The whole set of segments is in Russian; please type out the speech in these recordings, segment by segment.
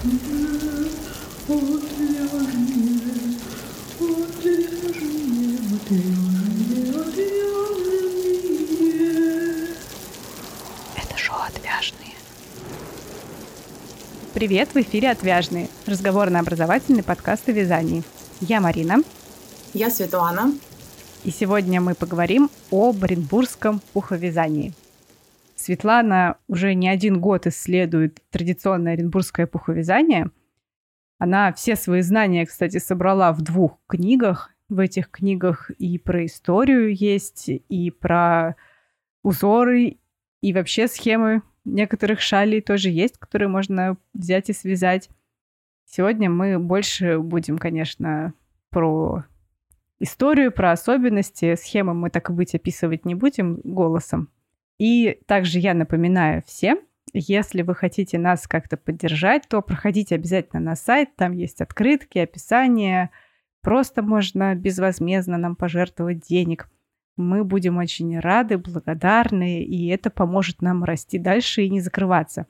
Это шоу «Отвяжные». Привет, в эфире «Отвяжные» – разговорно-образовательный подкаст о вязании. Я Марина. Я Светлана. И сегодня мы поговорим о Оренбургском пуховязании. Светлана уже не один год исследует традиционное оренбургское пуховязание. Она все свои знания, кстати, собрала в двух книгах. В этих книгах и про историю есть, и про узоры, и вообще схемы некоторых шалей тоже есть, которые можно взять и связать. Сегодня мы больше будем, конечно, про историю, про особенности. Схемы мы так и быть описывать не будем голосом. И также я напоминаю всем, если вы хотите нас как-то поддержать, то проходите обязательно на сайт, там есть открытки, описание, просто можно безвозмездно нам пожертвовать денег. Мы будем очень рады, благодарны, и это поможет нам расти дальше и не закрываться.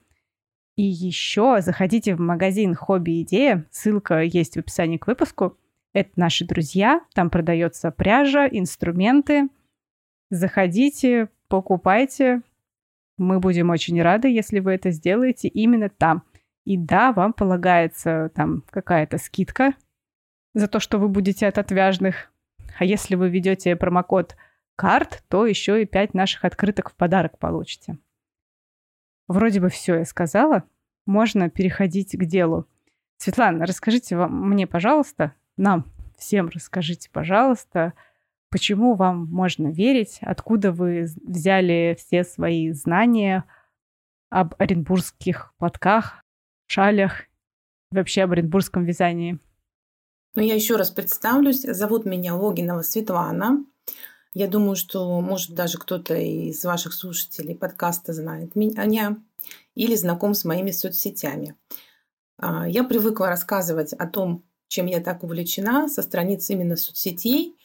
И еще заходите в магазин «Хобби Идея», ссылка есть в описании к выпуску. Это наши друзья, там продается пряжа, инструменты. Заходите, покупайте. Мы будем очень рады, если вы это сделаете именно там. И да, вам полагается там какая-то скидка за то, что вы будете от отвяжных. А если вы ведете промокод карт, то еще и 5 наших открыток в подарок получите. Вроде бы все я сказала. Можно переходить к делу. Светлана, расскажите вам, мне, пожалуйста, нам всем расскажите, пожалуйста, почему вам можно верить, откуда вы взяли все свои знания об оренбургских платках, шалях, вообще об оренбургском вязании. Ну, я еще раз представлюсь. Зовут меня Логинова Светлана. Я думаю, что, может, даже кто-то из ваших слушателей подкаста знает меня или знаком с моими соцсетями. А, я привыкла рассказывать о том, чем я так увлечена, со страниц именно соцсетей.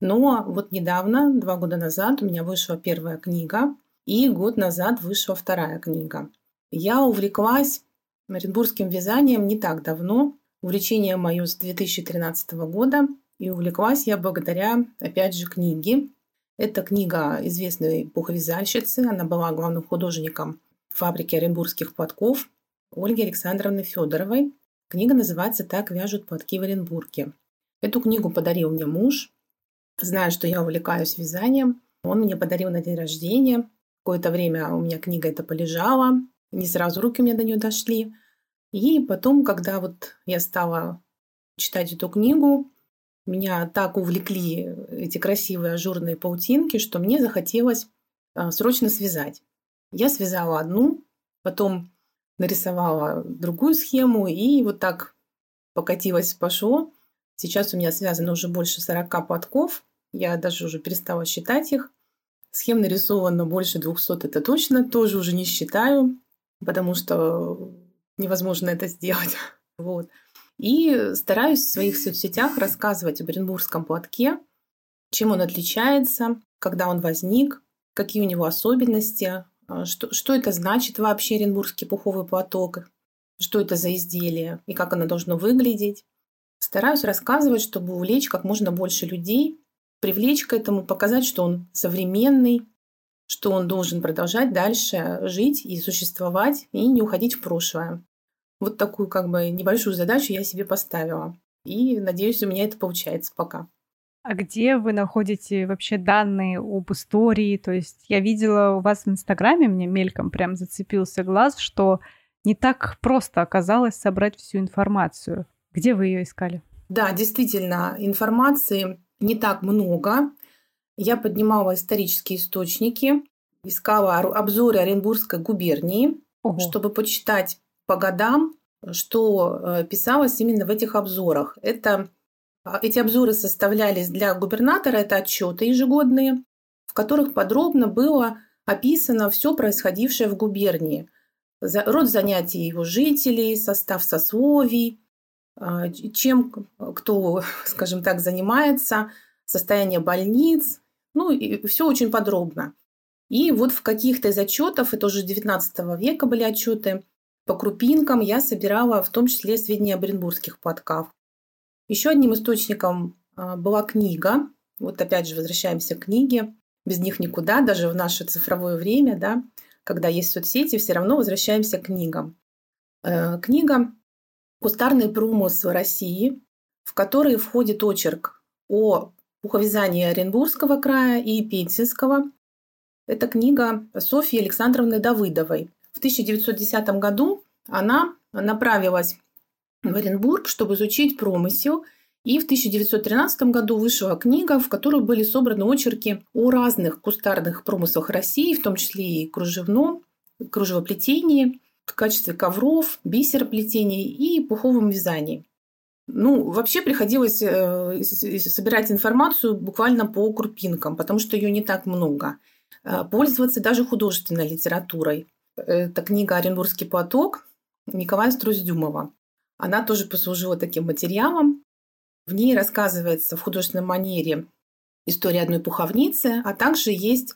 Но вот недавно, два года назад, у меня вышла первая книга, и год назад вышла вторая книга. Я увлеклась оренбургским вязанием не так давно. Увлечение мое с 2013 года. И увлеклась я благодаря, опять же, книге. Это книга известной пуховязальщицы. Она была главным художником фабрики оренбургских платков Ольги Александровны Федоровой. Книга называется «Так вяжут платки в Оренбурге». Эту книгу подарил мне муж, зная, что я увлекаюсь вязанием. Он мне подарил на день рождения. Какое-то время у меня книга эта полежала, не сразу руки меня до нее дошли. И потом, когда вот я стала читать эту книгу, меня так увлекли эти красивые ажурные паутинки, что мне захотелось а, срочно связать. Я связала одну, потом нарисовала другую схему, и вот так покатилось пошло. Сейчас у меня связано уже больше 40 подков. Я даже уже перестала считать их. Схем нарисовано больше 200, это точно. Тоже уже не считаю, потому что невозможно это сделать. Вот. И стараюсь в своих соцсетях рассказывать об Оренбургском платке, чем он отличается, когда он возник, какие у него особенности, а, что, что это значит вообще Оренбургский пуховый платок, что это за изделие и как оно должно выглядеть. Стараюсь рассказывать, чтобы увлечь как можно больше людей, привлечь к этому, показать, что он современный, что он должен продолжать дальше жить и существовать, и не уходить в прошлое. Вот такую как бы небольшую задачу я себе поставила. И надеюсь, у меня это получается пока. А где вы находите вообще данные об истории? То есть я видела у вас в Инстаграме, мне мельком прям зацепился глаз, что не так просто оказалось собрать всю информацию. Где вы ее искали? Да, действительно, информации не так много. Я поднимала исторические источники, искала обзоры Оренбургской губернии, Ого. чтобы почитать по годам, что э, писалось именно в этих обзорах. Это а, эти обзоры составлялись для губернатора, это отчеты ежегодные, в которых подробно было описано все происходившее в губернии. Род занятий его жителей, состав сословий, чем кто, скажем так, занимается, состояние больниц, ну и все очень подробно. И вот в каких-то из отчетов, это уже 19 века были отчеты, по крупинкам я собирала в том числе сведения о бренбургских подках. Еще одним источником а, была книга. Вот опять же возвращаемся к книге. Без них никуда, даже в наше цифровое время, да, когда есть соцсети, все равно возвращаемся к книгам. Э, книга «Кустарный промысл России», в которой входит очерк о пуховязании Оренбургского края и Пензенского. Это книга Софьи Александровны Давыдовой. В 1910 году она направилась в Оренбург, чтобы изучить промысел. И в 1913 году вышла книга, в которой были собраны очерки о разных кустарных промыслах России, в том числе и кружевном, кружевоплетении, в качестве ковров, бисероплетений и пуховом вязании. Ну, вообще приходилось э, собирать информацию буквально по крупинкам, потому что ее не так много. Э, пользоваться даже художественной литературой. Это книга «Оренбургский поток» Николая Струздюмова. Она тоже послужила таким материалом. В ней рассказывается в художественной манере история одной пуховницы, а также есть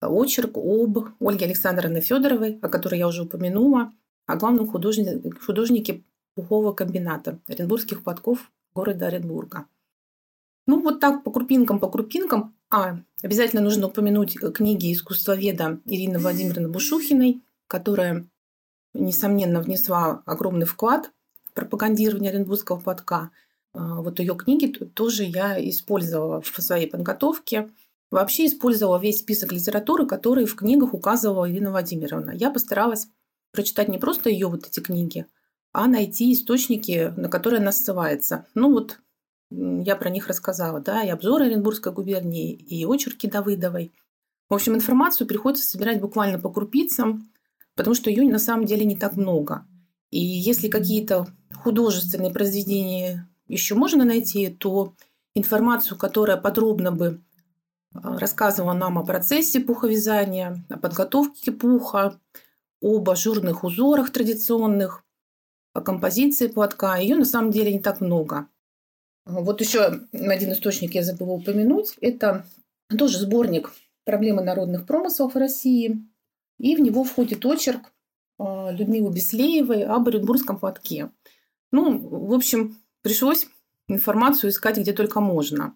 очерк об Ольге Александровне Федоровой, о которой я уже упомянула, о главном художнике, художнике пухового комбината Оренбургских подков города Оренбурга. Ну, вот так по крупинкам, по крупинкам. А, обязательно нужно упомянуть книги искусствоведа Ирины Владимировны Бушухиной, которая, несомненно, внесла огромный вклад в пропагандирование Оренбургского подка. А, вот ее книги тоже я использовала в своей подготовке. Вообще использовала весь список литературы, который в книгах указывала Ирина Владимировна. Я постаралась прочитать не просто ее вот эти книги, а найти источники, на которые она ссылается. Ну вот я про них рассказала, да, и обзор Оренбургской губернии, и очерки Давыдовой. В общем, информацию приходится собирать буквально по крупицам, потому что ее на самом деле не так много. И если какие-то художественные произведения еще можно найти, то информацию, которая подробно бы рассказывала нам о процессе пуховязания, о подготовке пуха, об ажурных узорах традиционных, о композиции платка. Ее на самом деле не так много. Вот еще один источник я забыла упомянуть. Это тоже сборник «Проблемы народных промыслов в России». И в него входит очерк а, Людмилы Беслеевой об Оренбургском платке. Ну, в общем, пришлось информацию искать где только можно.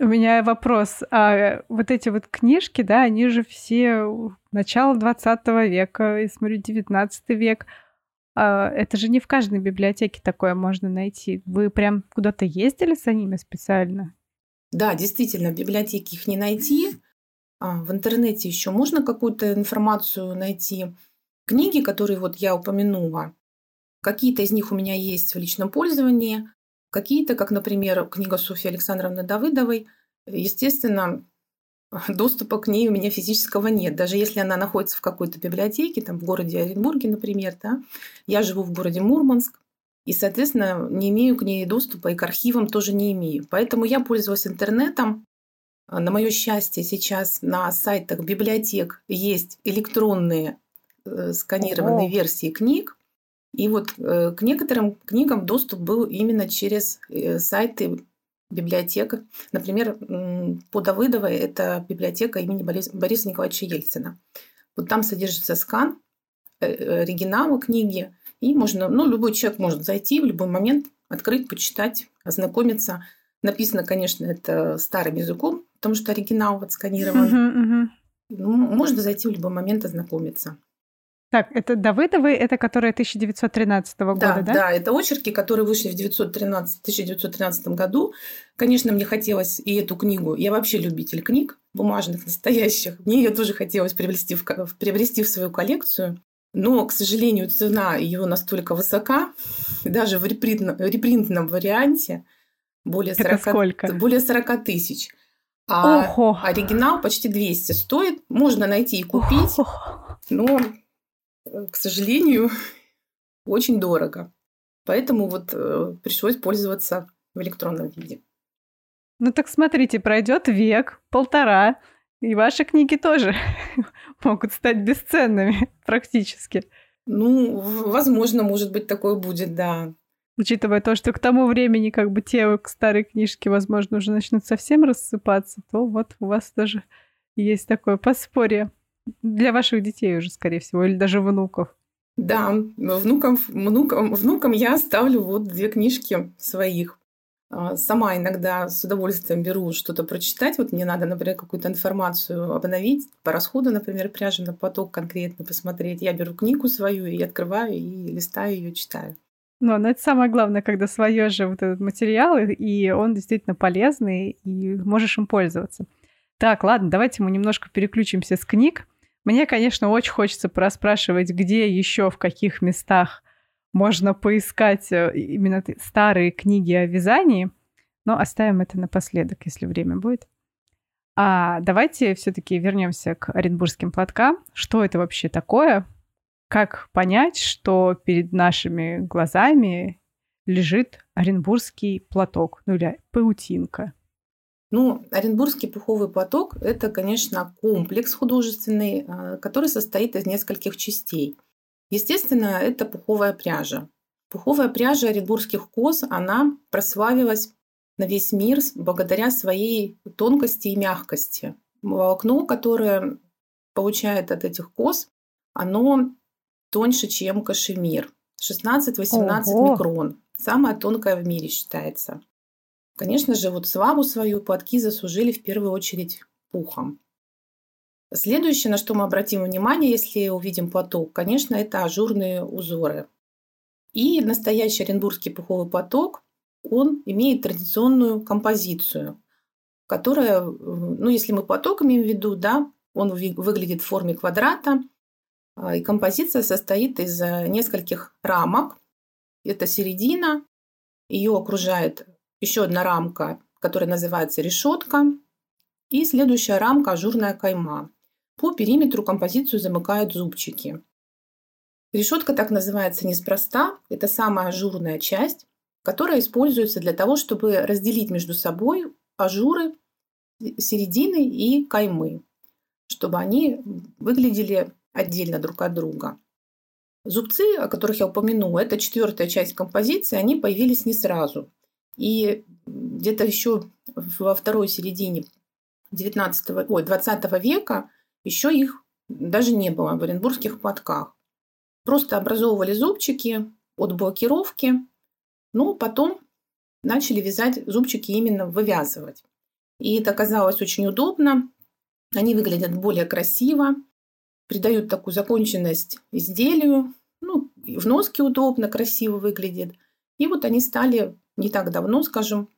У меня вопрос. А вот эти вот книжки, да, они же все начала 20 века, и смотрю, 19 век. А это же не в каждой библиотеке такое можно найти. Вы прям куда-то ездили за ними специально? Да, действительно, в библиотеке их не найти. А в интернете еще можно какую-то информацию найти. Книги, которые вот я упомянула, какие-то из них у меня есть в личном пользовании, какие-то, как, например, книга Софьи Александровны Давыдовой, естественно, доступа к ней у меня физического нет. Даже если она находится в какой-то библиотеке, там в городе Оренбурге, например, да, я живу в городе Мурманск, и, соответственно, не имею к ней доступа, и к архивам тоже не имею. Поэтому я пользовалась интернетом. На мое счастье, сейчас на сайтах библиотек есть электронные э, сканированные О. версии книг. И вот э, к некоторым книгам доступ был именно через э, сайты библиотека. Например, по Давыдовой это библиотека имени Бориса Николаевича Ельцина. Вот там содержится скан э, оригинала книги, и можно, ну, любой человек может зайти в любой момент, открыть, почитать, ознакомиться. Написано, конечно, это старым языком, потому что оригинал отсканирован. Uh-huh, uh-huh. Ну, можно зайти в любой момент ознакомиться. Так, это Давыдовы, это которые 1913 года, да? Да, да, это очерки, которые вышли в 1913, 1913 году. Конечно, мне хотелось и эту книгу. Я вообще любитель книг бумажных, настоящих. Мне ее тоже хотелось приобрести в, приобрести в свою коллекцию. Но, к сожалению, цена ее настолько высока, даже в репринтном, репринтном варианте более 40, сколько? более 40 тысяч. А Ого. оригинал почти 200 стоит. Можно найти и купить. Ого. Но к сожалению, очень дорого. Поэтому вот э, пришлось пользоваться в электронном виде. Ну так смотрите, пройдет век, полтора, и ваши книги тоже могут стать бесценными практически. Ну, возможно, может быть, такое будет, да. Учитывая то, что к тому времени как бы те старые книжки, возможно, уже начнут совсем рассыпаться, то вот у вас тоже есть такое подспорье для ваших детей уже, скорее всего, или даже внуков. Да, внукам, внукам, внукам я оставлю вот две книжки своих. А, сама иногда с удовольствием беру что-то прочитать. Вот мне надо, например, какую-то информацию обновить по расходу, например, пряжи на поток конкретно посмотреть. Я беру книгу свою и открываю, и листаю ее, читаю. Ну, но это самое главное, когда свое же вот этот материал, и он действительно полезный, и можешь им пользоваться. Так, ладно, давайте мы немножко переключимся с книг. Мне, конечно, очень хочется проспрашивать, где еще, в каких местах можно поискать э, именно старые книги о вязании, но оставим это напоследок, если время будет. А давайте все-таки вернемся к оренбургским платкам. Что это вообще такое? Как понять, что перед нашими глазами лежит оренбургский платок, ну или паутинка? Ну, Оренбургский пуховый платок – это, конечно, комплекс художественный, э, который состоит из нескольких частей – Естественно, это пуховая пряжа. Пуховая пряжа оренбургских коз, она прославилась на весь мир благодаря своей тонкости и мягкости. Волокно, которое получает от этих коз, оно тоньше, чем кашемир. 16-18 микрон. Самая тонкая в мире считается. Конечно же, вот славу свою платки заслужили в первую очередь пухом. Следующее, на что мы обратим внимание, если увидим платок, конечно, это ажурные узоры. И настоящий оренбургский пуховый платок, он имеет традиционную композицию, которая, ну, если мы платок имеем в виду, да, он выглядит в форме квадрата, а, и композиция состоит из э, нескольких рамок. Это середина, ее окружает еще одна рамка, которая называется решетка, и следующая рамка – ажурная кайма. По периметру композицию замыкают зубчики. Решетка так называется неспроста. Это самая ажурная часть, которая используется для того, чтобы разделить между собой ажуры середины и каймы, чтобы они выглядели отдельно друг от друга. Зубцы, о которых я упомянула, это четвертая часть композиции, они появились не сразу. И где-то еще во второй середине 19, ой, 20 века еще их даже не было в оренбургских платках. Просто образовывали зубчики от блокировки, но потом начали вязать зубчики именно вывязывать. И это оказалось очень удобно. Они выглядят более красиво, придают такую законченность изделию. Ну, в носке удобно, красиво выглядит. И вот они стали не так давно, скажем,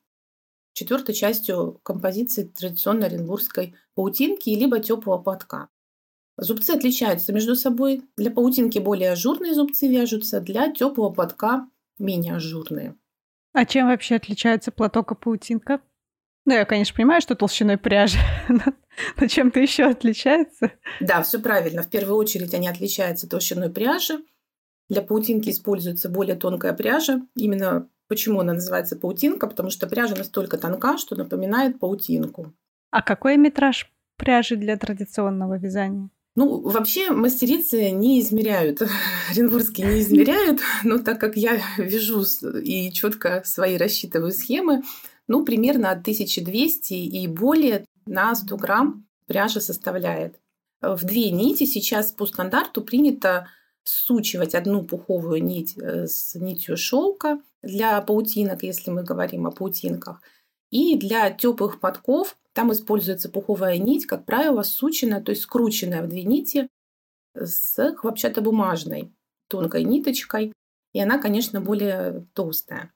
четвертой частью композиции традиционной оренбургской паутинки либо теплого платка. Зубцы отличаются между собой. Для паутинки более ажурные зубцы вяжутся, для теплого платка менее ажурные. А чем вообще отличается платок и паутинка? Ну, я, конечно, понимаю, что толщиной пряжи, но чем-то еще отличается? Да, все правильно. В первую очередь они отличаются толщиной пряжи. Для паутинки используется более тонкая пряжа. Именно Почему она называется паутинка? Потому что пряжа настолько тонка, что напоминает паутинку. А какой метраж пряжи для традиционного вязания? Ну, вообще мастерицы не измеряют, оренбургские не измеряют, но так как я вяжу и четко свои рассчитываю схемы, ну, примерно от 1200 и более на 100 грамм пряжа составляет. В две нити сейчас по стандарту принято сучивать одну пуховую нить э, с нитью шелка для паутинок, если мы говорим о паутинках. И для теплых подков там используется пуховая нить, как правило, сученная, то есть скрученная в две нити с хлопчатобумажной тонкой ниточкой. И она, конечно, более толстая.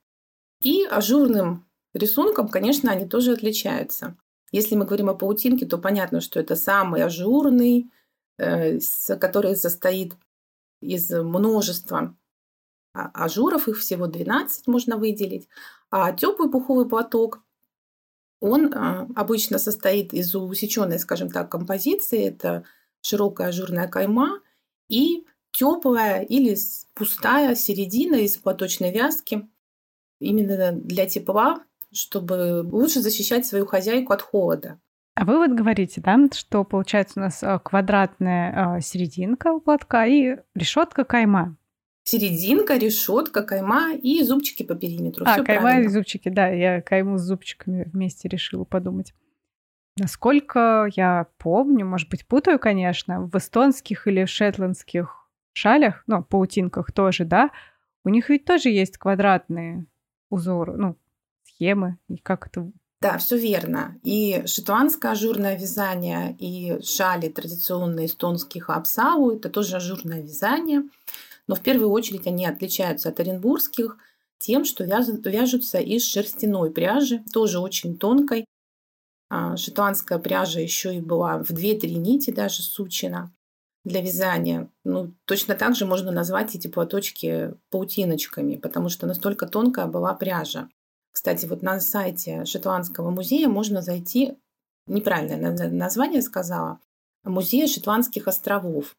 И ажурным рисунком, конечно, они тоже отличаются. Если мы говорим о паутинке, то понятно, что это самый ажурный, э, который состоит из множества ажуров, их всего 12 можно выделить. А теплый пуховый платок, он а, обычно состоит из усеченной, скажем так, композиции. Это широкая ажурная кайма и теплая или пустая середина из платочной вязки. Именно для тепла, чтобы лучше защищать свою хозяйку от холода. А вы вот говорите, да, что получается у нас а, квадратная а, серединка у платка и решетка кайма. Серединка, решетка, кайма и зубчики по периметру. А, Всё кайма правильно. и зубчики, да, я кайму с зубчиками вместе решила подумать. Насколько я помню, может быть, путаю, конечно, в эстонских или шетландских шалях, ну, паутинках тоже, да, у них ведь тоже есть квадратные узоры, ну, схемы, и как это да, все верно. И шотландское ажурное вязание, и шали традиционные эстонских абсау – это тоже ажурное вязание. Но в первую очередь они отличаются от оренбургских тем, что вяжутся из шерстяной пряжи, тоже очень тонкой. А шотландская пряжа еще и была в 2-3 нити даже сучена для вязания. Ну, точно так же можно назвать эти платочки паутиночками, потому что настолько тонкая была пряжа. Кстати, вот на сайте Шотландского музея можно зайти, неправильное название сказала, музея Шотландских островов.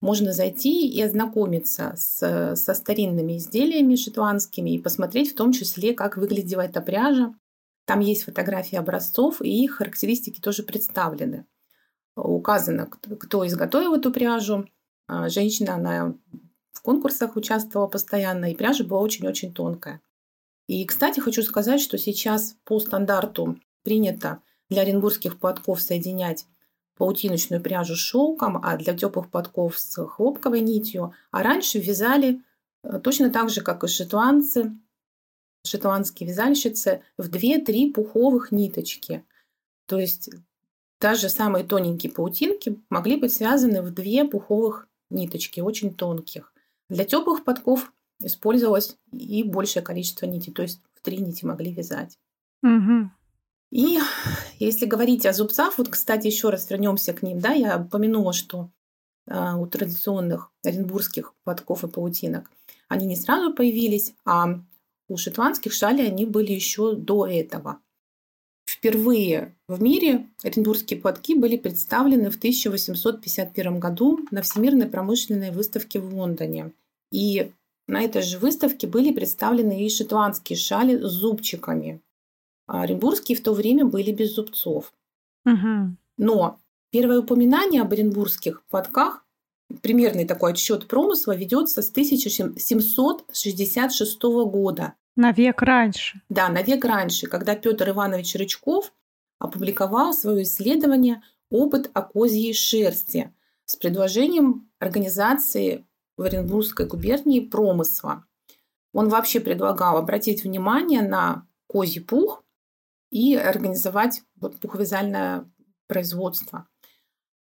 Можно зайти и ознакомиться с, со старинными изделиями шотландскими и посмотреть в том числе, как выглядела эта пряжа. Там есть фотографии образцов, и их характеристики тоже представлены. Указано, кто изготовил эту пряжу. А, женщина, она в конкурсах участвовала постоянно, и пряжа была очень-очень тонкая. И, кстати, хочу сказать, что сейчас по стандарту принято для оренбургских платков соединять паутиночную пряжу с шелком, а для теплых платков с хлопковой нитью. А раньше вязали э, точно так же, как и шотландцы, шотландские вязальщицы, в 2-3 пуховых ниточки. То есть даже самые тоненькие паутинки могли быть связаны в две пуховых ниточки, очень тонких. Для теплых подков использовалось и большее количество нитей, то есть в три нити могли вязать. Угу. И если говорить о зубцах, вот, кстати, еще раз вернемся к ним, да, я упомянула, что э, у традиционных оренбургских подков и паутинок они не сразу появились, а у шотландских шалей они были еще до этого. Впервые в мире оренбургские платки были представлены в 1851 году на Всемирной промышленной выставке в Лондоне. И на этой же выставке были представлены и шотландские шали с зубчиками. А оренбургские в то время были без зубцов. Угу. Но первое упоминание об оренбургских подках, примерный такой отсчет промысла, ведется с 1766 года. На век раньше. Да, на век раньше, когда Петр Иванович Рычков опубликовал свое исследование «Опыт о козьей шерсти» с предложением организации в Оренбургской губернии промысла. Он вообще предлагал обратить внимание на козий пух и организовать вот пуховязальное производство.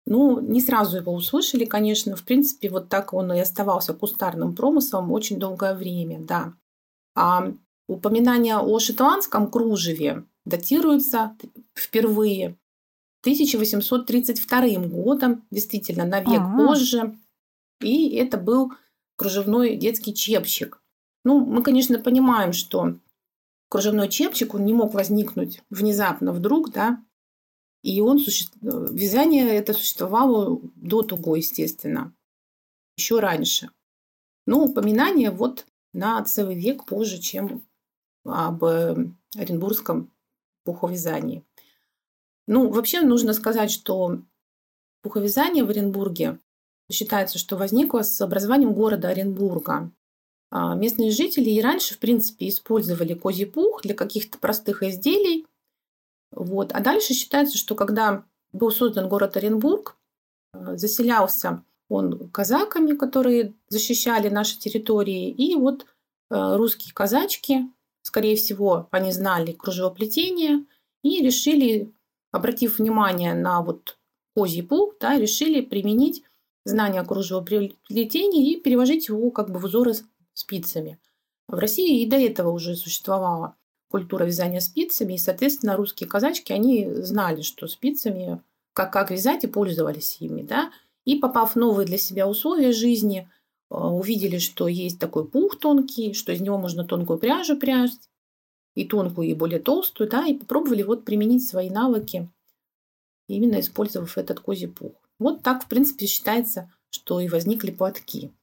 Ну, не сразу его услышали, конечно. В принципе, вот так он и оставался кустарным промыслом очень долгое время, да. А упоминание о шотландском кружеве датируется впервые 1832 годом, действительно, на век ага. позже. И это был кружевной детский чепчик. Ну, мы, конечно, понимаем, что кружевной чепчик, он не мог возникнуть внезапно вдруг, да, и он суще... вязание это существовало до того, естественно, еще раньше. Но упоминание вот на целый век позже, чем об э, оренбургском пуховязании. Ну, вообще нужно сказать, что пуховязание в Оренбурге Считается, что возникла с образованием города Оренбурга. А, местные жители и раньше, в принципе, использовали козий пух для каких-то простых изделий. Вот. А дальше считается, что когда был создан город Оренбург, а, заселялся он казаками, которые защищали наши территории, и вот а, русские казачки, скорее всего, они знали кружевоплетение и решили, обратив внимание на вот козий пух, да, решили применить знания кружевого плетения и переложить его как бы в узоры спицами. В России и до этого уже существовала культура вязания спицами, и, соответственно, русские казачки, они знали, что спицами, как, как вязать, и пользовались ими, да, и попав в новые для себя условия жизни, э, увидели, что есть такой пух тонкий, что из него можно тонкую пряжу прясть, и тонкую, и более толстую, да, и попробовали вот применить свои навыки, именно использовав этот козий пух. Вот так, в принципе, считается, что и возникли платки.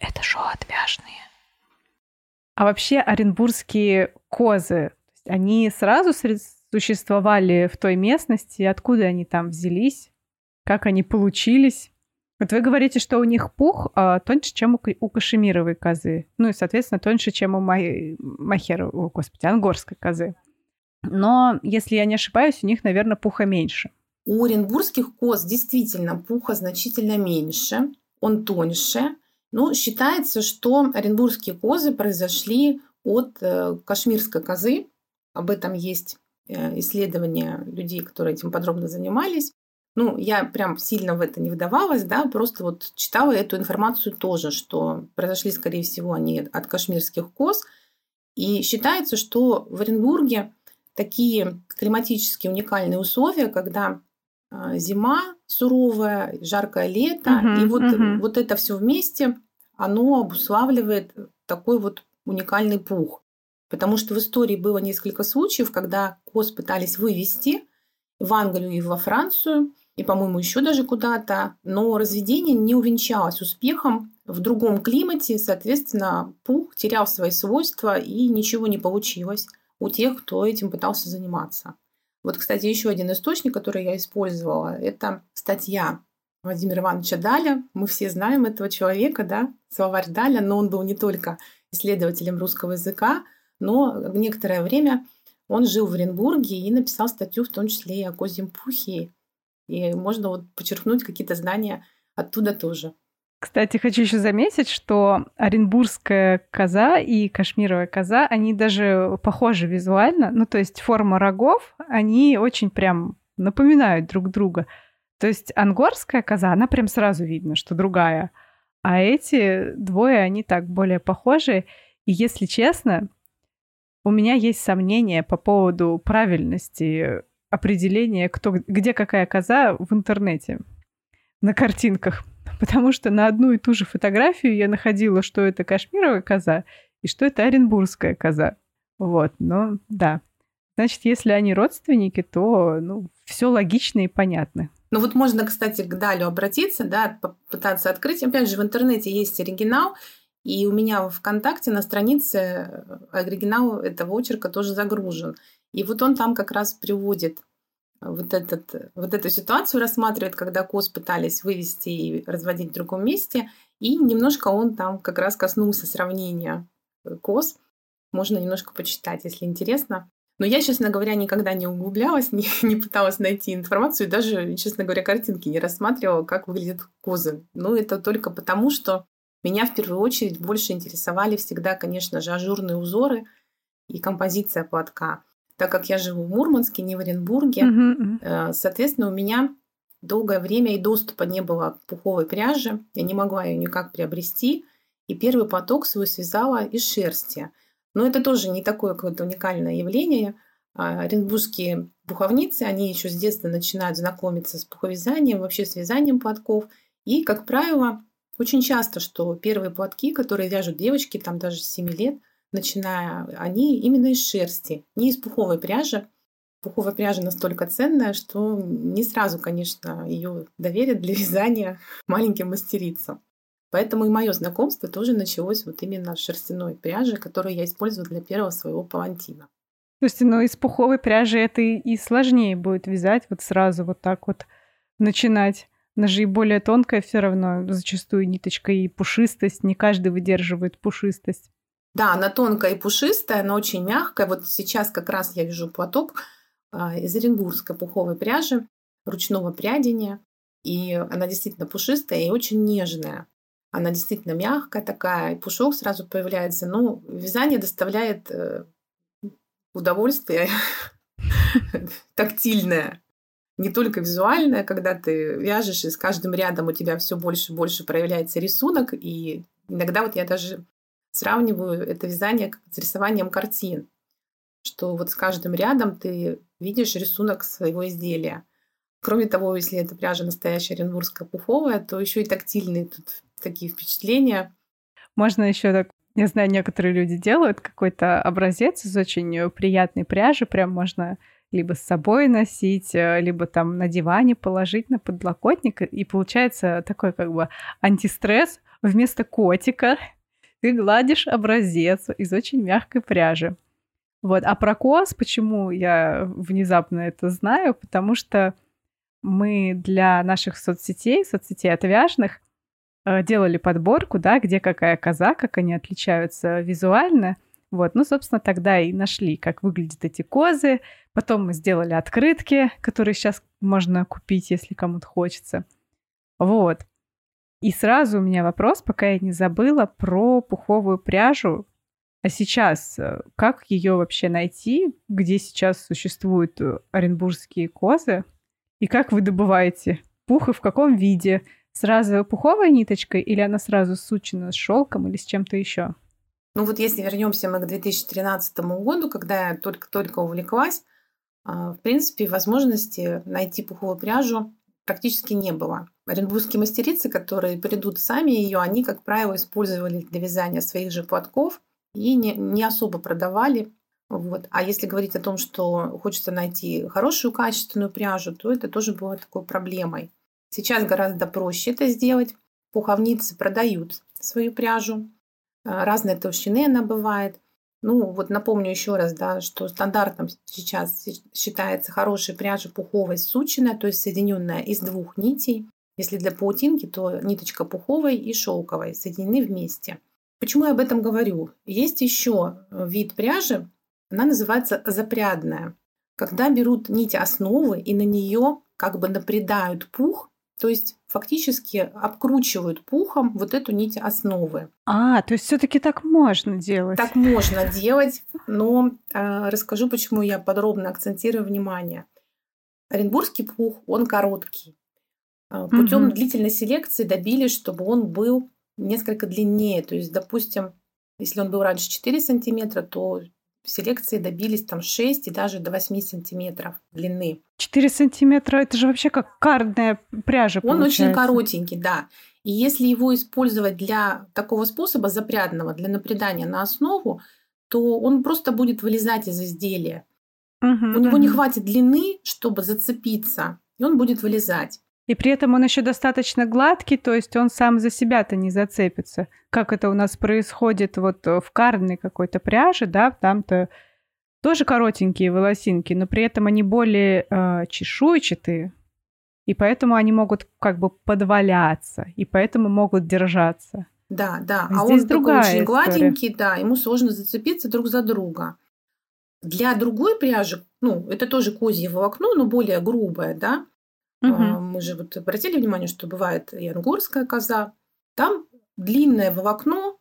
Это шоу отвяжные. А вообще оренбургские козы, они сразу существовали в той местности? Откуда они там взялись? Как они получились? Вот вы говорите, что у них пух а, тоньше, чем у, у кашемировой козы. Ну и, соответственно, тоньше, чем у май... махера, о, господи, ангорской козы. Но, если я не ошибаюсь, у них, наверное, пуха меньше. У оренбургских коз действительно пуха значительно меньше. он тоньше. Но считается, что оренбургские козы произошли от э, кашмирской козы. Об этом есть э, исследования людей, которые этим подробно занимались. Ну, я прям сильно в это не вдавалась, да, просто вот читала эту информацию тоже, что произошли, скорее всего, они от кашмирских коз. И считается, что в Оренбурге такие климатически уникальные условия, когда зима суровая, жаркое лето, uh-huh, и вот, uh-huh. вот это все вместе, оно обуславливает такой вот уникальный пух. Потому что в истории было несколько случаев, когда коз пытались вывести в Англию и во Францию, и, по-моему, еще даже куда-то, но разведение не увенчалось успехом. В другом климате, соответственно, пух терял свои свойства и ничего не получилось у тех, кто этим пытался заниматься. Вот, кстати, еще один источник, который я использовала, это статья Владимира Ивановича Даля. Мы все знаем этого человека, да, словарь Даля, но он был не только исследователем русского языка, но некоторое время он жил в Оренбурге и написал статью в том числе и о козьем пухе. И можно вот подчеркнуть какие-то знания оттуда тоже. Кстати, хочу еще заметить, что оренбургская коза и кашмировая коза, они даже похожи визуально. Ну, то есть форма рогов, они очень прям напоминают друг друга. То есть ангорская коза, она прям сразу видно, что другая. А эти двое, они так более похожи. И если честно, у меня есть сомнения по поводу правильности определения, кто, где какая коза в интернете на картинках. Потому что на одну и ту же фотографию я находила, что это кашмировая коза и что это оренбургская коза. Вот, но да. Значит, если они родственники, то ну, все логично и понятно. Ну вот можно, кстати, к Далю обратиться, да, попытаться открыть. Опять же, в интернете есть оригинал, и у меня в ВКонтакте на странице э, оригинал этого очерка тоже загружен. И вот он там как раз приводит вот, этот, вот эту ситуацию рассматривает, когда коз пытались вывести и разводить в другом месте. И немножко он там как раз коснулся сравнения э, коз. Можно немножко почитать, если интересно. Но я, честно говоря, никогда не углублялась, не, не пыталась найти информацию, даже, честно говоря, картинки не рассматривала, как выглядят козы. Ну, это только потому, что меня в первую очередь больше интересовали всегда, конечно же, ажурные узоры и композиция платка так как я живу в Мурманске, не в Оренбурге, uh-huh. соответственно, у меня долгое время и доступа не было к пуховой пряже, я не могла ее никак приобрести, и первый поток свой связала из шерсти. Но это тоже не такое какое-то уникальное явление. А, оренбургские пуховницы, они еще с детства начинают знакомиться с пуховязанием, вообще с вязанием платков. И, как правило, очень часто, что первые платки, которые вяжут девочки, там даже с 7 лет, начиная, они именно из шерсти, не из пуховой пряжи. Пуховая пряжа настолько ценная, что не сразу, конечно, ее доверят для вязания маленьким мастерицам. Поэтому и мое знакомство тоже началось вот именно с шерстяной пряжи, которую я использую для первого своего палантина. Слушайте, ну из пуховой пряжи это и сложнее будет вязать, вот сразу вот так вот начинать. Она же и более тонкая все равно, зачастую ниточка и пушистость. Не каждый выдерживает пушистость. Да, она тонкая и пушистая, она очень мягкая. Вот сейчас как раз я вяжу платок а, из оренбургской пуховой пряжи, ручного прядения. И она действительно пушистая и очень нежная. Она действительно мягкая такая, и пушок сразу появляется. Ну, вязание доставляет э, удовольствие тактильное, не только визуальное, когда ты вяжешь, и с каждым рядом у тебя все больше и больше проявляется рисунок. И иногда вот я даже сравниваю это вязание с рисованием картин, что вот с каждым рядом ты видишь рисунок своего изделия. Кроме того, если это пряжа настоящая оренбургская пуховая, то еще и тактильные тут такие впечатления. Можно еще так я знаю, некоторые люди делают какой-то образец из очень приятной пряжи, прям можно либо с собой носить, э, либо там на диване положить на подлокотник, и получается такой как бы антистресс вместо котика ты гладишь образец из очень мягкой пряжи. Вот. А про кос, почему я внезапно это знаю? Потому что мы для наших соцсетей, соцсетей отвяжных, э, делали подборку, да, где какая коза, как они отличаются визуально. Вот, ну, собственно, тогда и нашли, как выглядят эти козы. Потом мы сделали открытки, которые сейчас можно купить, если кому-то хочется. Вот. И сразу у меня вопрос, пока я не забыла, про пуховую пряжу. А сейчас э, как ее вообще найти? Где сейчас существуют э, оренбургские козы? И как вы добываете пух и в каком виде? Сразу пуховой ниточкой или она сразу сучена с шелком или с чем-то еще? Ну вот если вернемся мы к 2013 году, когда я только-только увлеклась, а, в принципе, возможности найти пуховую пряжу практически не было. Оренбургские мастерицы, которые придут сами ее, они, как правило, использовали для вязания своих же платков и не, не особо продавали. Вот. А если говорить о том, что хочется найти хорошую качественную пряжу, то это тоже было такой проблемой. Сейчас гораздо проще это сделать. Пуховницы продают свою пряжу. Разной толщины она бывает. Ну, вот напомню еще раз, да, что стандартом сейчас считается хорошая пряжа пуховой сученная, то есть соединенная из двух нитей. Если для паутинки, то ниточка пуховой и шелковой соединены вместе. Почему я об этом говорю? Есть еще вид пряжи, она называется запрядная. Когда берут нить основы и на нее как бы напрядают пух, то есть фактически обкручивают пухом вот эту нить основы. А, то есть все-таки так можно делать. Так можно делать, но э, расскажу, почему я подробно акцентирую внимание. Оренбургский пух, он короткий. Э, путем угу. длительной селекции добились, чтобы он был несколько длиннее. То есть, допустим, если он был раньше 4 сантиметра, то селекции добились там 6 и даже до 8 сантиметров длины. 4 сантиметра, это же вообще как кардная пряжа Он получается. очень коротенький, да. И если его использовать для такого способа запрядного, для напрядания на основу, то он просто будет вылезать из изделия. Угу, У него угу. не хватит длины, чтобы зацепиться, и он будет вылезать. И при этом он еще достаточно гладкий, то есть он сам за себя-то не зацепится. Как это у нас происходит вот в карной какой-то пряже, да, там-то тоже коротенькие волосинки, но при этом они более э, чешуйчатые, и поэтому они могут как бы подваляться, и поэтому могут держаться. Да, да. А, а он другая такой очень гладенький, да, ему сложно зацепиться друг за друга. Для другой пряжи, ну, это тоже козье волокно, но более грубое, да, Угу. Мы же вот обратили внимание, что бывает и ангорская коза. Там длинное волокно,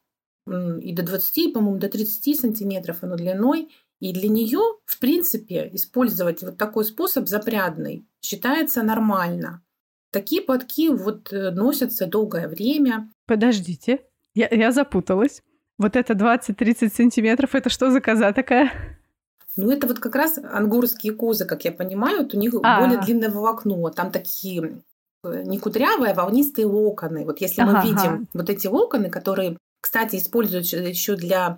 и до 20, по-моему, до 30 сантиметров оно длиной. И для нее, в принципе, использовать вот такой способ запрядный считается нормально. Такие платки вот э, носятся долгое время. Подождите, я, я запуталась. Вот это 20-30 сантиметров, это что за коза такая? Ну, это вот как раз ангорские козы, как я понимаю, вот у них А-а-а. более длинное волокно. Там такие э, не кудрявые, а волнистые локоны. Вот если ага, мы видим вот эти локоны, которые, кстати, используются еще для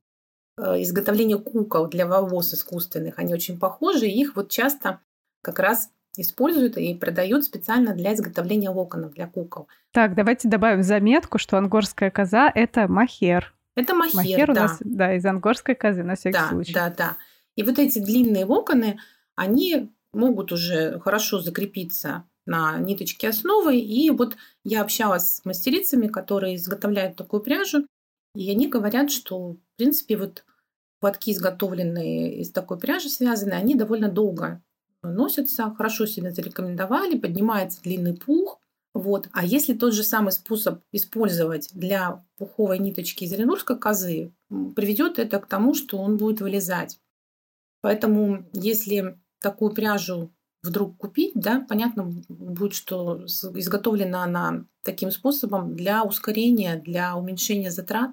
э, изготовления кукол, для волос искусственных, они очень похожи, и их вот часто как раз используют и продают специально для изготовления локонов для кукол. Так, давайте добавим заметку, что ангорская коза – это махер. Это махер, махер да. у нас, да, из ангорской козы, на всякий да, случай. Да, да. И вот эти длинные локоны, они могут уже хорошо закрепиться на ниточке основы. И вот я общалась с мастерицами, которые изготовляют такую пряжу, и они говорят, что, в принципе, вот платки, изготовленные из такой пряжи связанные, они довольно долго носятся, хорошо себя зарекомендовали, поднимается длинный пух. Вот. А если тот же самый способ использовать для пуховой ниточки из оренбургской козы, приведет это к тому, что он будет вылезать. Поэтому, если такую пряжу вдруг купить, да, понятно будет, что изготовлена она таким способом для ускорения, для уменьшения затрат,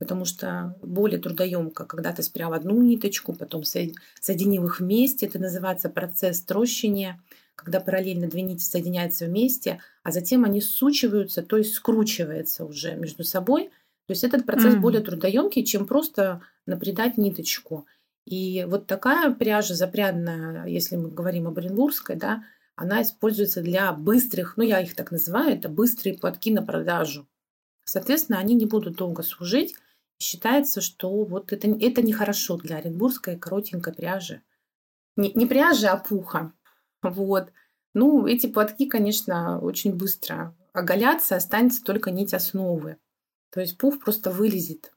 потому что более трудоемко, когда ты спрял одну ниточку, потом соединил их вместе, это называется процесс трощения, когда параллельно две нити соединяются вместе, а затем они сучиваются, то есть скручиваются уже между собой. То есть этот процесс mm-hmm. более трудоемкий, чем просто напридать ниточку. И вот такая пряжа запрядная, если мы говорим об оренбургской, да, она используется для быстрых, ну я их так называю, это быстрые платки на продажу. Соответственно, они не будут долго служить. Считается, что вот это, это нехорошо для оренбургской коротенькой пряжи. Не, не пряжи, а пуха. Вот. Ну, эти платки, конечно, очень быстро оголятся, останется только нить основы. То есть пух просто вылезет.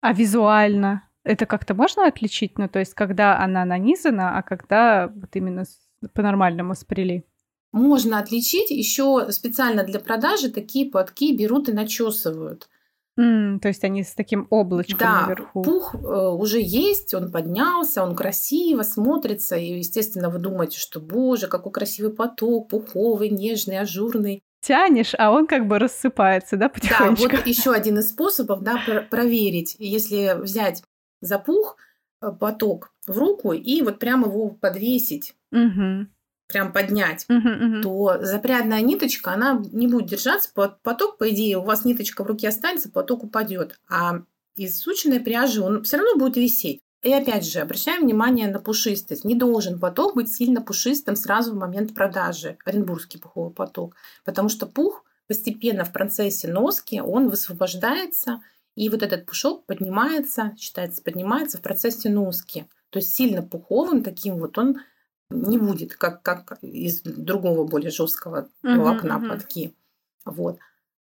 А визуально? Это как-то можно отличить? Ну, то есть, когда она нанизана, а когда вот именно по-нормальному спрели? можно отличить. Еще специально для продажи такие платки берут и начесывают. Mm, то есть они с таким облачком да, наверху. пух э, уже есть, он поднялся, он красиво смотрится. И, естественно, вы думаете, что, боже, какой красивый поток, пуховый, нежный, ажурный. Тянешь, а он как бы рассыпается, да, потихонечку? Да, вот еще один из способов, да, проверить. Если взять за пух э, поток в руку и вот прямо его подвесить, угу прям поднять, uh-huh, uh-huh. то запрядная ниточка, она не будет держаться, поток, по идее, у вас ниточка в руке останется, поток упадет. А из сученной пряжи он все равно будет висеть. И опять же, обращаем внимание на пушистость. Не должен поток быть сильно пушистым сразу в момент продажи, оренбургский пуховый поток. Потому что пух постепенно в процессе носки, он высвобождается, и вот этот пушок поднимается, считается, поднимается в процессе носки. То есть сильно пуховым таким вот он не будет, как, как из другого более жесткого волокна uh-huh, платки. Вот.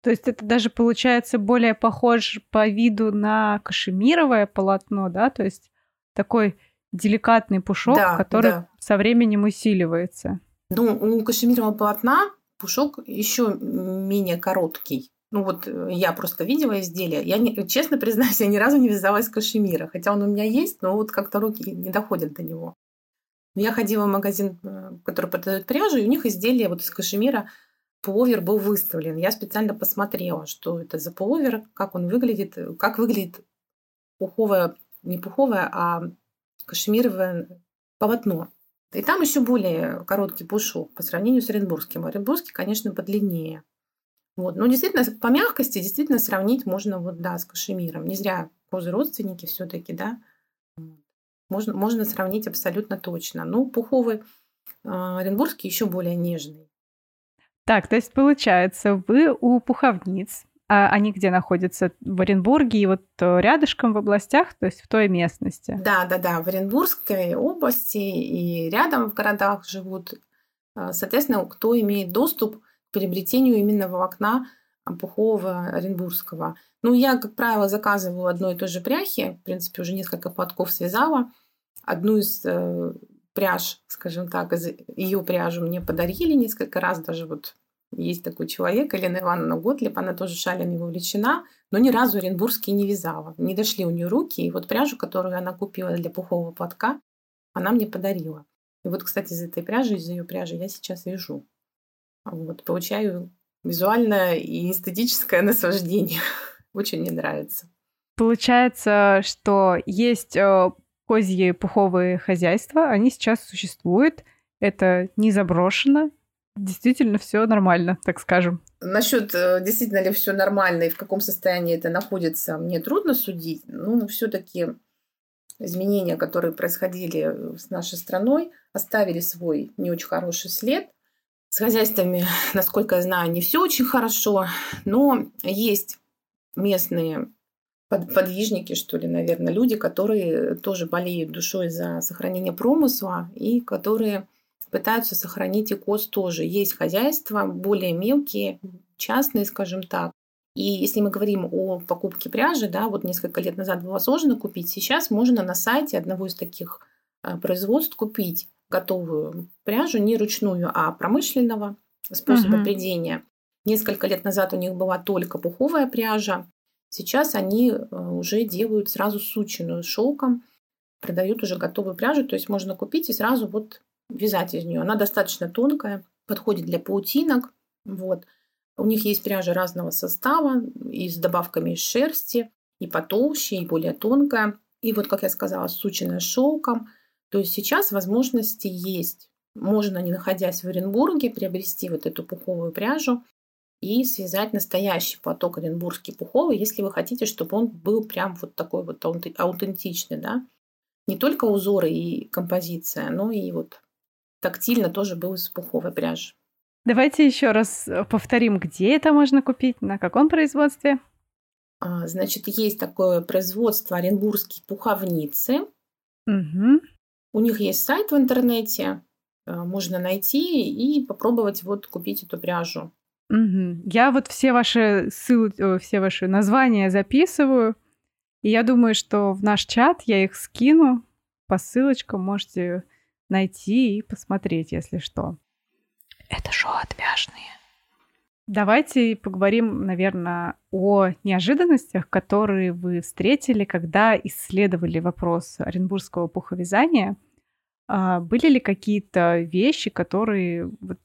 То есть это даже получается более похож по виду на кашемировое полотно, да? То есть такой деликатный пушок, да, который да. со временем усиливается. Ну, у кашемирового полотна пушок еще менее короткий. Ну вот э, я просто видела изделие. Я, не, честно признаюсь, я ни разу не вязалась кашемира. Хотя он у меня есть, но вот как-то руки не доходят до него. Я ходила в магазин, э, который продает пряжу, и у них изделие вот из кашемира пуловер был выставлен. Я специально посмотрела, что это за пуловер, как он выглядит, как выглядит пуховое, не пуховое, а кашемировое полотно. И там еще более короткий пушок по сравнению с оренбургским. Оренбургский, конечно, подлиннее. Вот. Но действительно, по мягкости действительно сравнить можно вот, да, с кашемиром. Не зря козы родственники все-таки, да можно, можно сравнить абсолютно точно. Ну, пуховый э, оренбургский еще более нежный. Так, то есть получается, вы у пуховниц, а они где находятся? В Оренбурге и вот э, рядышком в областях, то есть в той местности? Да, да, да, в Оренбургской области и рядом в городах живут. Э, соответственно, кто имеет доступ приобретению именно волокна пухового оренбургского. Ну, я, как правило, заказываю одной и той же пряхи. В принципе, уже несколько платков связала. Одну из э, пряж, скажем так, из ее пряжу мне подарили несколько раз. Даже вот есть такой человек, Елена Ивановна Готлеб, она тоже шалями вовлечена, но ни разу оренбургский не вязала. Не дошли у нее руки. И вот пряжу, которую она купила для пухового платка, она мне подарила. И вот, кстати, из этой пряжи, из ее пряжи я сейчас вяжу. Вот, получаю визуальное и эстетическое наслаждение. Очень мне нравится. Получается, что есть э, козьи пуховые хозяйства, они сейчас существуют, это не заброшено, действительно все нормально, так скажем. Насчет э, действительно ли все нормально и в каком состоянии это находится, мне трудно судить. Ну, все-таки изменения, которые происходили с нашей страной, оставили свой не очень хороший след. С хозяйствами, насколько я знаю, не все очень хорошо, но есть местные подвижники, что ли, наверное, люди, которые тоже болеют душой за сохранение промысла и которые пытаются сохранить и коз тоже. Есть хозяйства более мелкие, частные, скажем так. И если мы говорим о покупке пряжи, да, вот несколько лет назад было сложно купить, сейчас можно на сайте одного из таких а, производств купить готовую пряжу, не ручную, а промышленного способа угу. прядения. Несколько лет назад у них была только пуховая пряжа. Сейчас они э, уже делают сразу сученную шелком, продают уже готовую пряжу, то есть можно купить и сразу вот вязать из нее. Она достаточно тонкая, подходит для паутинок. Вот. У них есть пряжа разного состава и с добавками из шерсти, и потолще, и более тонкая. И вот, как я сказала, сученная шелком. То есть сейчас возможности есть. Можно, не находясь в Оренбурге, приобрести вот эту пуховую пряжу и связать настоящий платок оренбургский пуховый, если вы хотите, чтобы он был прям вот такой вот аутентичный, да. Не только узоры и композиция, но и вот тактильно тоже был из пуховой пряжи. Давайте еще раз э, повторим, где это можно купить, на каком производстве. А, значит, есть такое производство Оренбургские пуховницы. Угу. У них есть сайт в интернете, э, можно найти и попробовать вот купить эту пряжу. Угу. Я вот все ваши ссылки, все ваши названия записываю, и я думаю, что в наш чат я их скину по ссылочкам, можете найти и посмотреть, если что. это шоу отвяжные. Давайте поговорим, наверное, о неожиданностях, которые вы встретили, когда исследовали вопрос оренбургского пуховязания. А были ли какие-то вещи, которые вот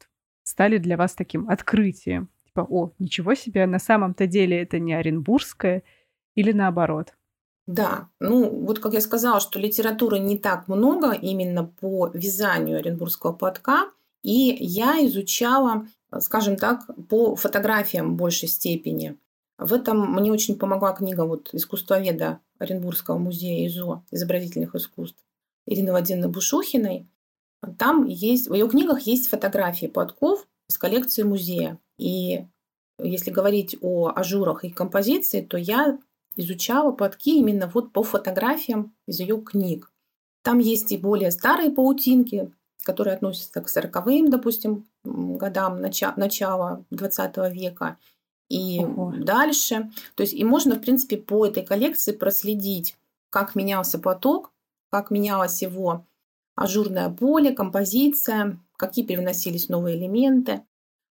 стали для вас таким открытием? Типа, о, ничего себе, на самом-то деле это не оренбургское или наоборот? Да, ну вот как я сказала, что литературы не так много именно по вязанию оренбургского платка, и я изучала скажем так, по фотографиям в большей степени. В этом мне очень помогла книга вот искусствоведа Оренбургского музея ИЗО изобразительных искусств Ирины Владимировны Бушухиной. Там есть, в ее книгах есть фотографии платков из коллекции музея. И если говорить о ажурах и композиции, то я изучала платки именно вот по фотографиям из ее книг. Там есть и более старые паутинки, которые относятся к сороковым, допустим, годам начала, начала 20 века и Ого. дальше. То есть и можно, в принципе, по этой коллекции проследить, как менялся поток, как менялось его ажурное поле, композиция, какие переносились новые элементы.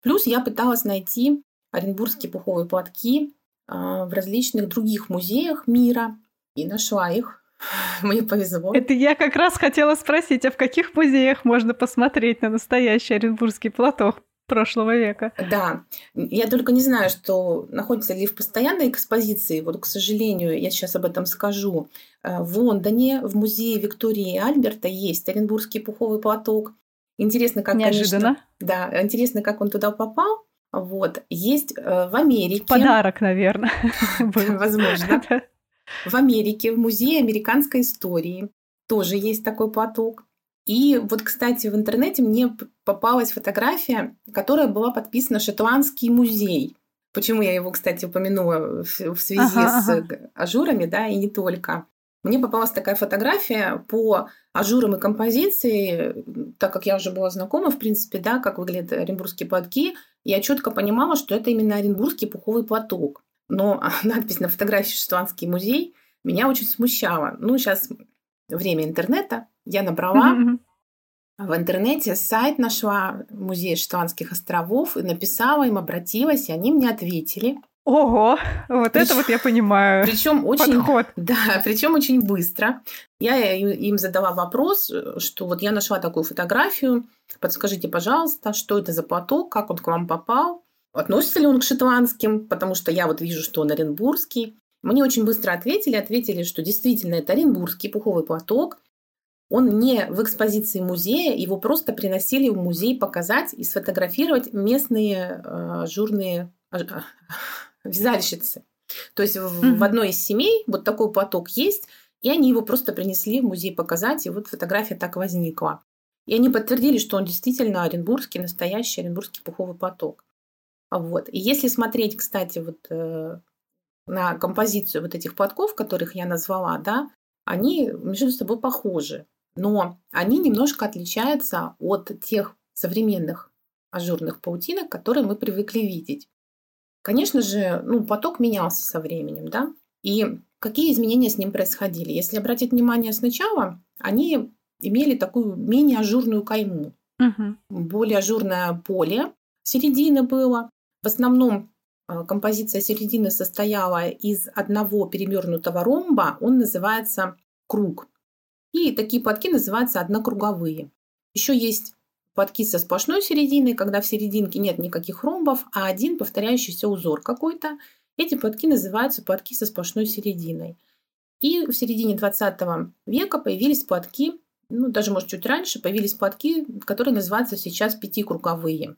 Плюс я пыталась найти оренбургские пуховые платки а, в различных других музеях мира и нашла их. Мне повезло. Это я как раз хотела спросить, а в каких музеях можно посмотреть на настоящий оренбургский платок прошлого века? Да, я только не знаю, что находится ли в постоянной экспозиции. Вот, к сожалению, я сейчас об этом скажу. Э, в Лондоне, в музее Виктории и Альберта есть оренбургский пуховый платок. Интересно, как, Неожиданно. Конечно, да, интересно, как он туда попал. Вот. Есть э, в Америке. Подарок, наверное. Возможно. В Америке, в Музее американской истории тоже есть такой платок. И вот, кстати, в интернете мне попалась фотография, которая была подписана Шотландский музей. Почему я его, кстати, упомянула в связи ага, с ага. ажурами, да, и не только. Мне попалась такая фотография по ажурам и композиции, так как я уже была знакома, в принципе, да, как выглядят оренбургские платки, я четко понимала, что это именно оренбургский пуховый платок но надпись на фотографии «Шотландский музей» меня очень смущала. Ну, сейчас время интернета, я набрала в интернете сайт нашла музей Шотландских островов и написала им, обратилась, и они мне ответили. Ого, вот причем, это вот я понимаю. Причем очень, подход. да, причем очень быстро. Я им задала вопрос, что вот я нашла такую фотографию, подскажите, пожалуйста, что это за платок, как он к вам попал. Относится ли он к шотландским, потому что я вот вижу, что он оренбургский. Мне очень быстро ответили, ответили, что действительно это оренбургский пуховый платок. Он не в экспозиции музея, его просто приносили в музей показать и сфотографировать местные э, журные э, вязальщицы. То есть mm-hmm. в одной из семей вот такой платок есть, и они его просто принесли в музей показать, и вот фотография так возникла. И они подтвердили, что он действительно оренбургский, настоящий оренбургский пуховый платок. Вот. И если смотреть, кстати, вот э, на композицию вот этих платков, которых я назвала, да, они между собой похожи, но они немножко отличаются от тех современных ажурных паутинок, которые мы привыкли видеть. Конечно же, ну, поток менялся со временем, да, и какие изменения с ним происходили. Если обратить внимание сначала, они имели такую менее ажурную кайму. Угу. Более ажурное поле середины было, в основном а, композиция середины состояла из одного перевернутого ромба, он называется круг. И такие платки называются однокруговые. Еще есть платки со сплошной серединой, когда в серединке нет никаких ромбов, а один повторяющийся узор какой-то. Эти платки называются платки со сплошной серединой. И в середине 20 века появились платки, ну даже может чуть раньше, появились платки, которые называются сейчас пятикруговые.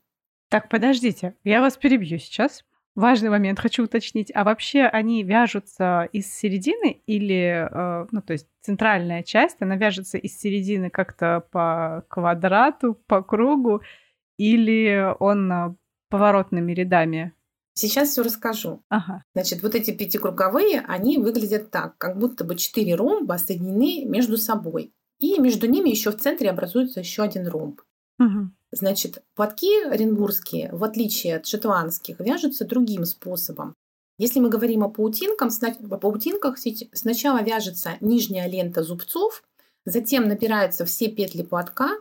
Так, подождите, я вас перебью сейчас. Важный момент хочу уточнить. А вообще они вяжутся из середины или, э, ну, то есть центральная часть, она вяжется из середины как-то по квадрату, по кругу, или он э, поворотными рядами Сейчас все расскажу. Ага. Значит, вот эти пятикруговые, они выглядят так, как будто бы четыре ромба соединены между собой. И между ними еще в центре образуется еще один ромб. Угу. Значит, платки оренбургские, в отличие от шотландских, вяжутся другим способом. Если мы говорим о паутинках, о паутинках сначала вяжется нижняя лента зубцов, затем набираются все петли платка,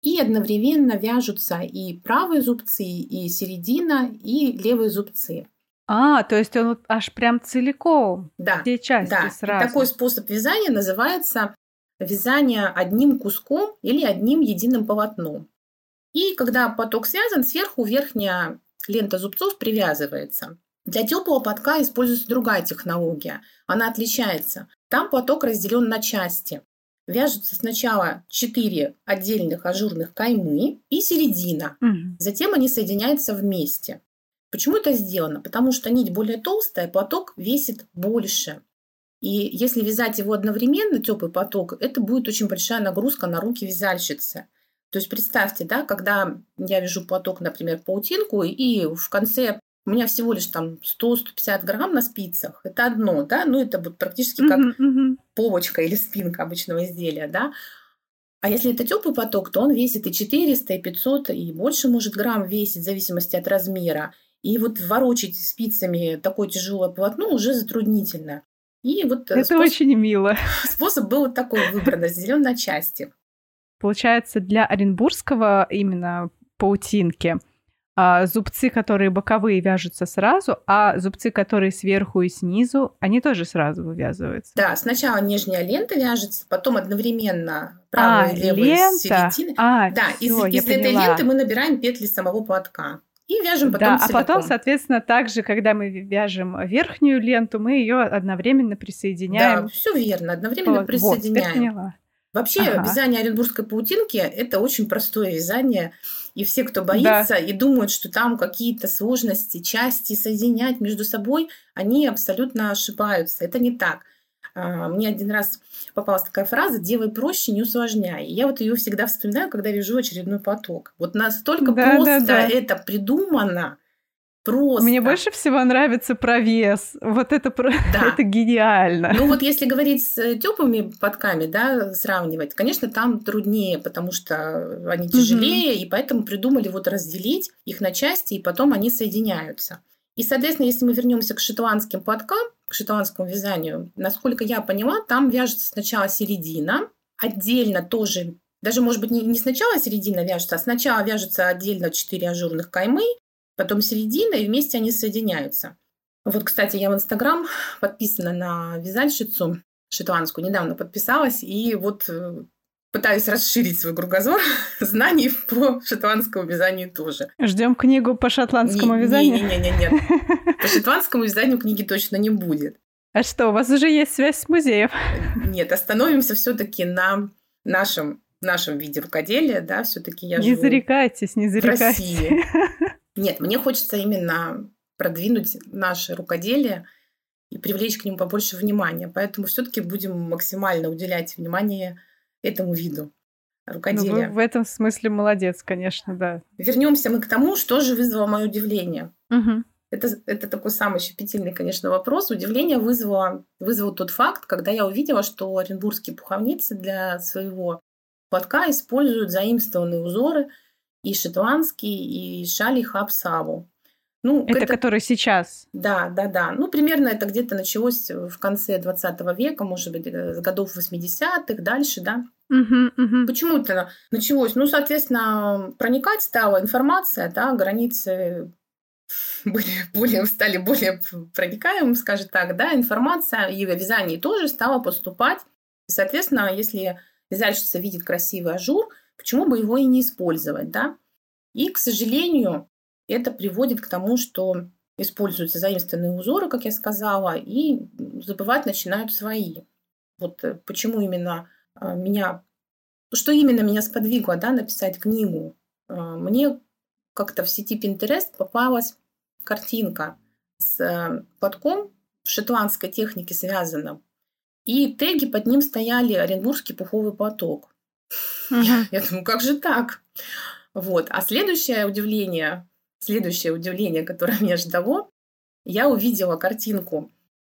и одновременно вяжутся и правые зубцы, и середина, и левые зубцы. А, то есть он аж прям целиком. Да. Все части да. сразу. И такой способ вязания называется вязание одним куском или одним единым полотном. И когда поток связан, сверху верхняя лента зубцов привязывается. Для теплого потка используется другая технология. Она отличается. Там поток разделен на части. Вяжутся сначала четыре отдельных ажурных каймы и середина. Мгм. Затем они соединяются вместе. Почему это сделано? Потому что нить более толстая, поток весит больше. И если вязать его одновременно, теплый поток, это будет очень большая нагрузка на руки вязальщицы. То есть представьте, да, когда я вяжу поток, например, паутинку, и в конце у меня всего лишь там 100-150 грамм на спицах. Это одно, да, ну это вот практически как Мгм, мгм. полочка или спинка обычного изделия, да. А если это теплый поток, то он весит и 400, и 500, и больше может грамм весить в зависимости от размера. И вот ворочить спицами такое тяжелое полотно уже затруднительно. И вот э, Это спос- очень мило. способ был вот такой выбран, разделен на части. Получается, для оренбургского именно паутинки а, зубцы, которые боковые, вяжутся сразу, а зубцы, которые сверху и снизу, они тоже сразу вывязываются. Да, сначала нижняя лента вяжется, потом одновременно правая а, и левая лента. с середины. А, Да, из, всё, я из этой поняла. ленты мы набираем петли самого платка. И вяжем потом да, а целиком. потом, соответственно, также, когда мы вяжем верхнюю ленту, мы ее одновременно присоединяем. Да, все верно, одновременно Вот, вот, присоединяем. поняла. Вообще, Ага. вязание оренбургской паутинки – это очень простое вязание. И все, кто боится и думают, что там какие-то сложности, части соединять между собой, они абсолютно ошибаются. Это не так. А, Мне один раз попалась такая фраза «делай проще, не усложняй». И я вот ее всегда вспоминаю, когда вяжу очередной поток. Вот настолько Да, да, просто да. это придумано, просто. Мне больше всего нравится провес. Вот это, Да. это гениально. Ну вот если говорить с теплыми подками, да, сравнивать, конечно, там труднее, потому что они тяжелее, и поэтому придумали вот разделить их на части, и потом они соединяются. И, соответственно, если мы вернемся к шотландским подкам, к шотландскому вязанию, насколько я поняла, там вяжется сначала середина, отдельно тоже, даже, может быть, не, не сначала середина вяжется, а сначала вяжется отдельно 4 ажурных каймы, потом середина, и вместе они соединяются. Вот, кстати, я в Инстаграм подписана на вязальщицу шотландскую, недавно подписалась, и вот э, пытаюсь расширить свой кругозор знаний по шотландскому вязанию тоже. Ждем книгу по шотландскому Не- вязанию. Не-не-не, по шотландскому вязанию книги точно не будет. А что, у вас уже есть связь с музеем? Нет, остановимся все-таки на нашем нашем виде рукоделия, да, все-таки я не живу зарекайтесь, не в зарекайтесь. России. Нет, мне хочется именно продвинуть наше рукоделие и привлечь к нему побольше внимания. Поэтому все-таки будем максимально уделять внимание этому виду Ну, вы рукоделия. в этом смысле молодец, конечно, да. Вернемся мы к тому, что же вызвало мое удивление. Мгм. Это, это такой самый щепетильный, конечно, вопрос. Удивление вызвало, вызвал тот факт, когда я увидела, что оренбургские пуховницы для своего платка используют заимствованные узоры и шотландский, и шали хабсаву. Ну, Это, который сейчас. Да, да, да. Ну, примерно это где-то началось в конце 20 века, может быть, э, с годов 80-х, дальше, да. Мгм, мгм. Почему это началось? Ну, соответственно, проникать стала информация, да, границы были более, стали более проникаемым, скажем так, да, информация и в вязании тоже стала поступать. Соответственно, если вязальщица видит красивый ажур, почему бы его и не использовать, да? И, к сожалению, это приводит к тому, что используются заимствованные узоры, как я сказала, и забывать начинают свои. Вот э, почему именно а, меня, что именно меня сподвигло, да, написать книгу. А, Мне как-то в сети Pinterest попалась картинка с э, платком в шотландской технике связанном. И теги под ним стояли Оренбургский пуховый платок. Я думаю, как же так? Вот. А следующее удивление, следующее удивление, которое меня ждало, я увидела картинку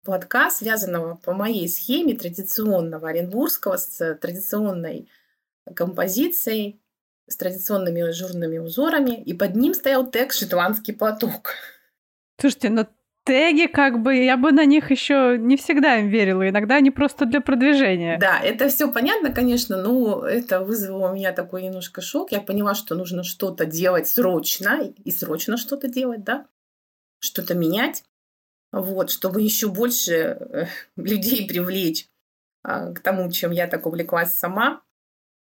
платка, связанного по моей схеме традиционного оренбургского с традиционной композицией, с традиционными ажурными узорами, и под ним стоял тег «Шотландский платок». Слушайте, ну теги, как бы, я бы на них еще не всегда им верила. Иногда они просто для продвижения. Да, это все понятно, конечно, но это вызвало у меня такой немножко шок. Я поняла, что нужно что-то делать срочно, и срочно что-то делать, да, что-то менять, вот, чтобы еще больше э, людей привлечь а, к тому, чем я так увлеклась сама,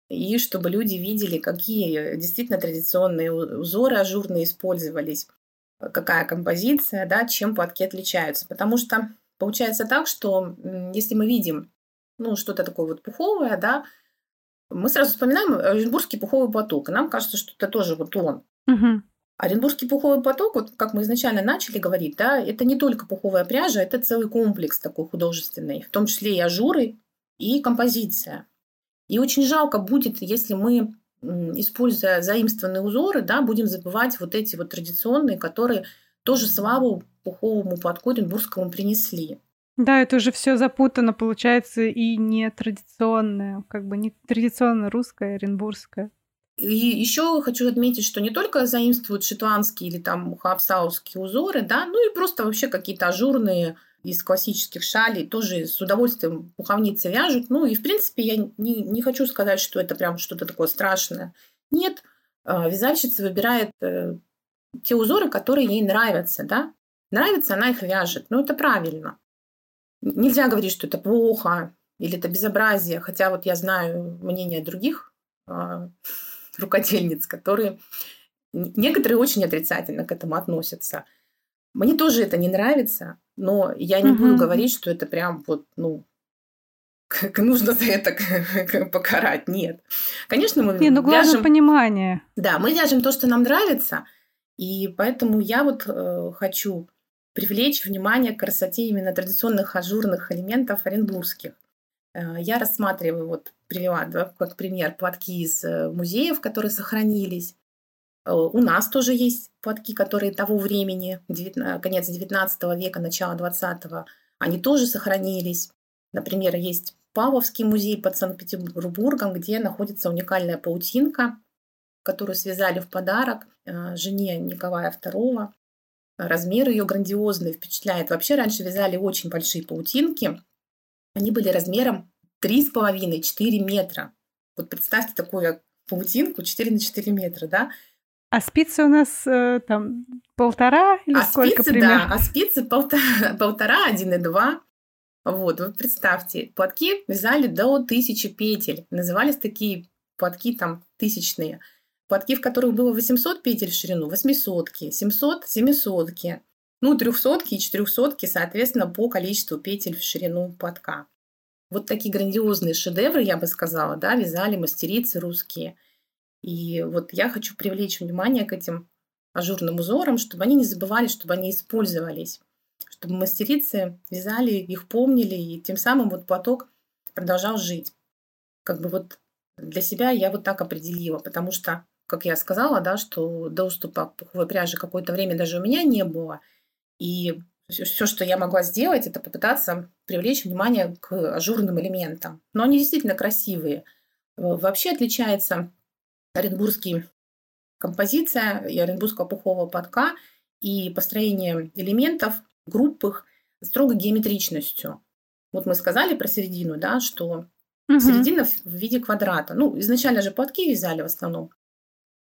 и чтобы люди видели, какие действительно традиционные узоры ажурные использовались какая композиция, да, чем платки отличаются. Потому что получается так, что если мы видим ну, что-то такое вот пуховое, да, мы сразу вспоминаем Оренбургский пуховый платок, и нам кажется, что это тоже вот он. Угу. Оренбургский пуховый платок, вот как мы изначально начали говорить, да, это не только пуховая пряжа, это целый комплекс такой художественный, в том числе и ажуры, и композиция. И очень жалко будет, если мы используя заимствованные узоры, да, будем забывать вот эти вот традиционные, которые тоже славу пуховому платку Оренбургскому принесли. Да, это уже все запутано, получается, и не традиционное, как бы не традиционно русское, оренбургское. И еще хочу отметить, что не только заимствуют шотландские или там хапсауские узоры, да, ну и просто вообще какие-то ажурные из классических шалей тоже с удовольствием пуховницы вяжут. Ну и, в принципе, я не, не хочу сказать, что это прям что-то такое страшное. Нет, а, вязальщица выбирает э, те узоры, которые ей нравятся, да. Нравится, она их вяжет. Ну, это правильно. Нельзя говорить, что это плохо или это безобразие, хотя вот я знаю мнение других э, рукодельниц, которые некоторые очень отрицательно к этому относятся. Мне тоже это не нравится, но я не угу. буду говорить, что это прям вот, ну, как нужно за это покарать. Нет. Конечно, мы Не, ну главное вяжем... понимание. Да, мы вяжем то, что нам нравится, и поэтому я вот э, хочу привлечь внимание к красоте именно традиционных ажурных элементов оренбургских. Э, я рассматриваю, вот привела да, как пример платки из э, музеев, которые сохранились. Э, у нас тоже есть платки, которые того времени, конец 19 века, начало 20 они тоже сохранились. Например, есть Павловский музей под Санкт-Петербургом, где находится уникальная паутинка, которую связали в подарок э, жене Николая II. Размер ее грандиозный, впечатляет. Вообще раньше вязали очень большие паутинки. Они были размером 3,5-4 метра. Вот представьте такую паутинку 4 на 4 метра, да? А спицы у нас э, там полтора или а сколько спицы, примерно? Да, а спицы полтора, полтора, один и два. Вот, вот представьте, платки вязали до тысячи петель. Назывались такие платки там тысячные. Платки, в которых было 800 петель в ширину, 800, 700, 700. Ну, трехсотки и четырехсотки, соответственно, по количеству петель в ширину платка. Вот такие грандиозные шедевры, я бы сказала, да, вязали мастерицы русские – и вот я хочу привлечь внимание к этим ажурным узорам, чтобы они не забывали, чтобы они использовались, чтобы мастерицы вязали, их помнили, и тем самым вот платок продолжал жить. Как бы вот для себя я вот так определила, потому что, как я сказала, да, что доступа к пуховой пряже какое-то время даже у меня не было. И все, что я могла сделать, это попытаться привлечь внимание к ажурным элементам. Но они действительно красивые. Вообще отличается оренбургский композиция и оренбургского пухового подка и построение элементов, групп их строго геометричностью. Вот мы сказали про середину, да, что угу. середина в виде квадрата. Ну, изначально же платки вязали в основном.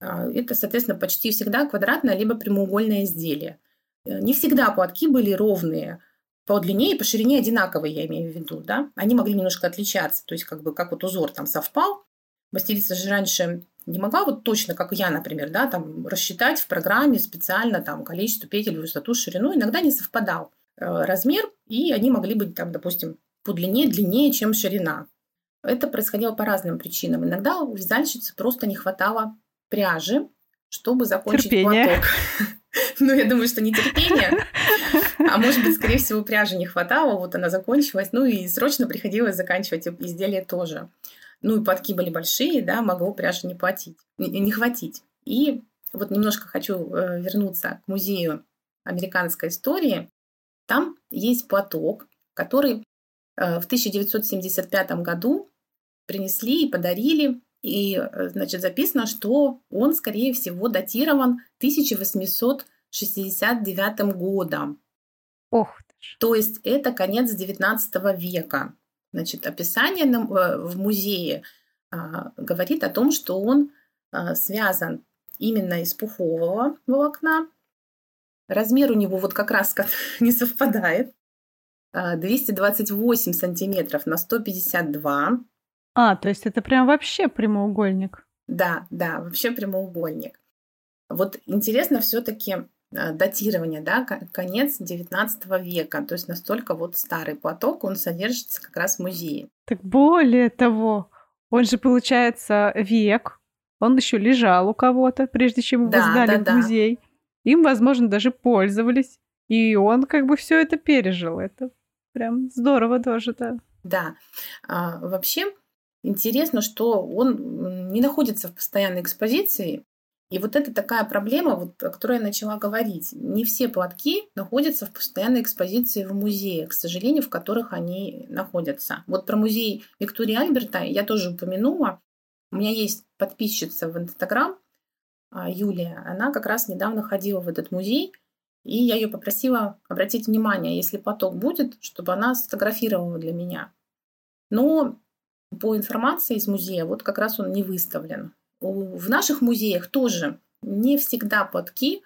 А, это, соответственно, почти всегда квадратное либо прямоугольное изделие. Э, не всегда платки были ровные, по длине и по ширине одинаковые, я имею в виду, да. Они могли немножко отличаться, то есть как бы как вот узор там совпал. Мастерица же раньше не могла вот точно, как я, например, да, там рассчитать в программе специально там количество петель, высоту, ширину. Иногда не совпадал э, размер, и они могли быть там, допустим, по длине длиннее, чем ширина. Это происходило по разным причинам. Иногда у вязальщицы просто не хватало пряжи, чтобы закончить Терпение. платок. Ну, я думаю, что не терпение, а может быть, скорее всего, пряжи не хватало, вот она закончилась, ну и срочно приходилось заканчивать изделие тоже. Ну и платки были большие, да, могло пряжи не платить, не, не хватить. И вот немножко хочу э, вернуться к музею американской истории. Там есть платок, который э, в 1975 году принесли и подарили. И, э, значит, записано, что он, скорее всего, датирован 1869 годом. Ох То есть это конец XIX века. Значит, описание э, в музее а, говорит о том, что он а, связан именно из пухового волокна. Размер у него вот как раз не совпадает. 228 а, сантиметров на 152. А, то есть это прям вообще прямоугольник. Да, да, вообще прямоугольник. Вот интересно все-таки датирование, да, конец 19 века, то есть настолько вот старый платок, он содержится как раз в музее. Так более того, он же, получается, век, он еще лежал у кого-то, прежде чем его да, сдали да, в музей. Да. Им, возможно, даже пользовались. И он как бы все это пережил. Это прям здорово тоже, да. Да. А, вообще интересно, что он не находится в постоянной экспозиции. И вот это такая проблема, вот, о которой я начала говорить. Не все платки находятся в постоянной экспозиции в музее, к сожалению, в которых они находятся. Вот про музей Виктории Альберта я тоже упомянула. У меня есть подписчица в Инстаграм, а, Юлия. Она как раз недавно ходила в этот музей, и я ее попросила обратить внимание, если поток будет, чтобы она сфотографировала для меня. Но по информации из музея, вот как раз он не выставлен. В наших музеях тоже не всегда платки,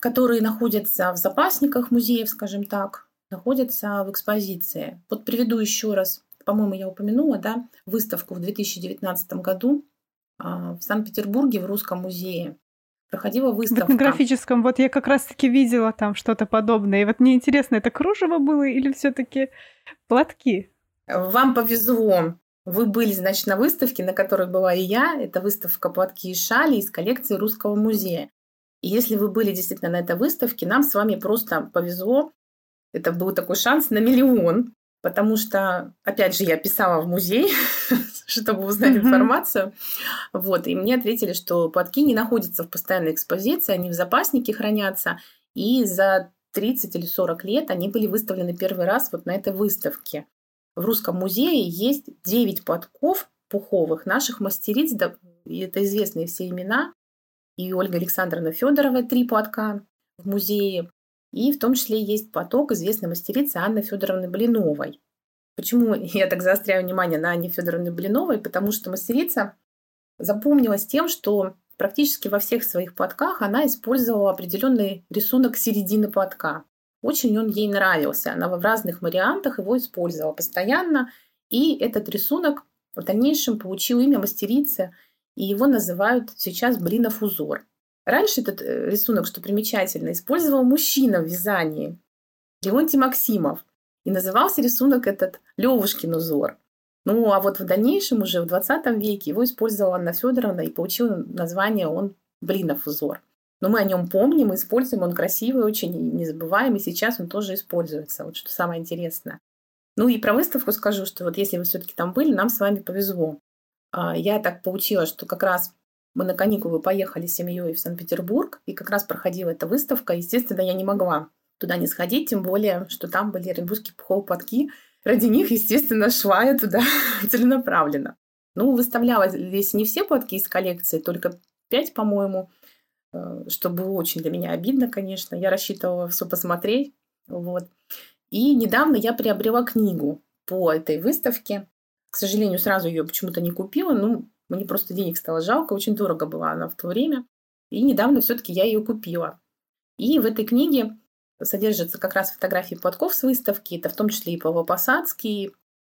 которые находятся в запасниках музеев, скажем так, находятся в экспозиции. Вот приведу еще раз, по-моему, я упомянула, да, выставку в 2019 году а, в Санкт-Петербурге в Русском музее. Проходила выставка. В этнографическом, вот я как раз-таки видела там что-то подобное. И вот мне интересно, это кружево было или все-таки платки? Вам повезло. Вы были, значит, на выставке, на которой была и я. Это выставка «Платки и шали» из коллекции Русского музея. И если вы были действительно на этой выставке, нам с вами просто повезло. Это был такой шанс на миллион, потому что, опять же, я писала в музей, чтобы узнать информацию. Вот, и мне ответили, что платки не находятся в постоянной экспозиции, они в запаснике хранятся, и за 30 или 40 лет они были выставлены первый раз вот на этой выставке. В Русском музее есть 9 платков пуховых наших мастериц, да, это известные все имена, и Ольга Александровна Федорова три платка в музее, и в том числе есть платок известной мастерицы Анны Федоровны Блиновой. Почему я так заостряю внимание на Анне Федоровне Блиновой? Потому что мастерица запомнилась тем, что практически во всех своих платках она использовала определенный рисунок середины платка. Очень он ей нравился. Она в разных вариантах его использовала постоянно. И этот рисунок в дальнейшем получил имя мастерицы, и его называют сейчас блинов узор. Раньше этот э, рисунок, что примечательно, использовал мужчина в вязании, Леонтий Максимов. И назывался рисунок этот Левушкин узор. Ну, а вот в дальнейшем, уже в 20 веке, его использовала Анна Федоровна и получил название он Блинов узор. Но мы о нем помним, используем, он красивый, очень незабываемый, сейчас он тоже используется, вот что самое интересное. Ну и про выставку скажу, что вот если вы все-таки там были, нам с вами повезло. А, я так получилось, что как раз мы на каникулы поехали с семьей в Санкт-Петербург, и как раз проходила эта выставка. Естественно, я не могла туда не сходить, тем более, что там были оренбургские пуховые платки. Ради них, естественно, шла я туда целенаправленно. Ну, выставляла здесь не все платки из коллекции, только пять, по-моему. Э, что было очень для меня обидно, конечно. Я рассчитывала все посмотреть. Вот. И недавно я приобрела книгу по этой выставке. К сожалению, сразу ее почему-то не купила. Ну, мне просто денег стало жалко. Очень дорого была она в то время. И недавно все-таки я ее купила. И в этой книге содержатся как раз фотографии платков с выставки. Это в том числе и Павлопосадский,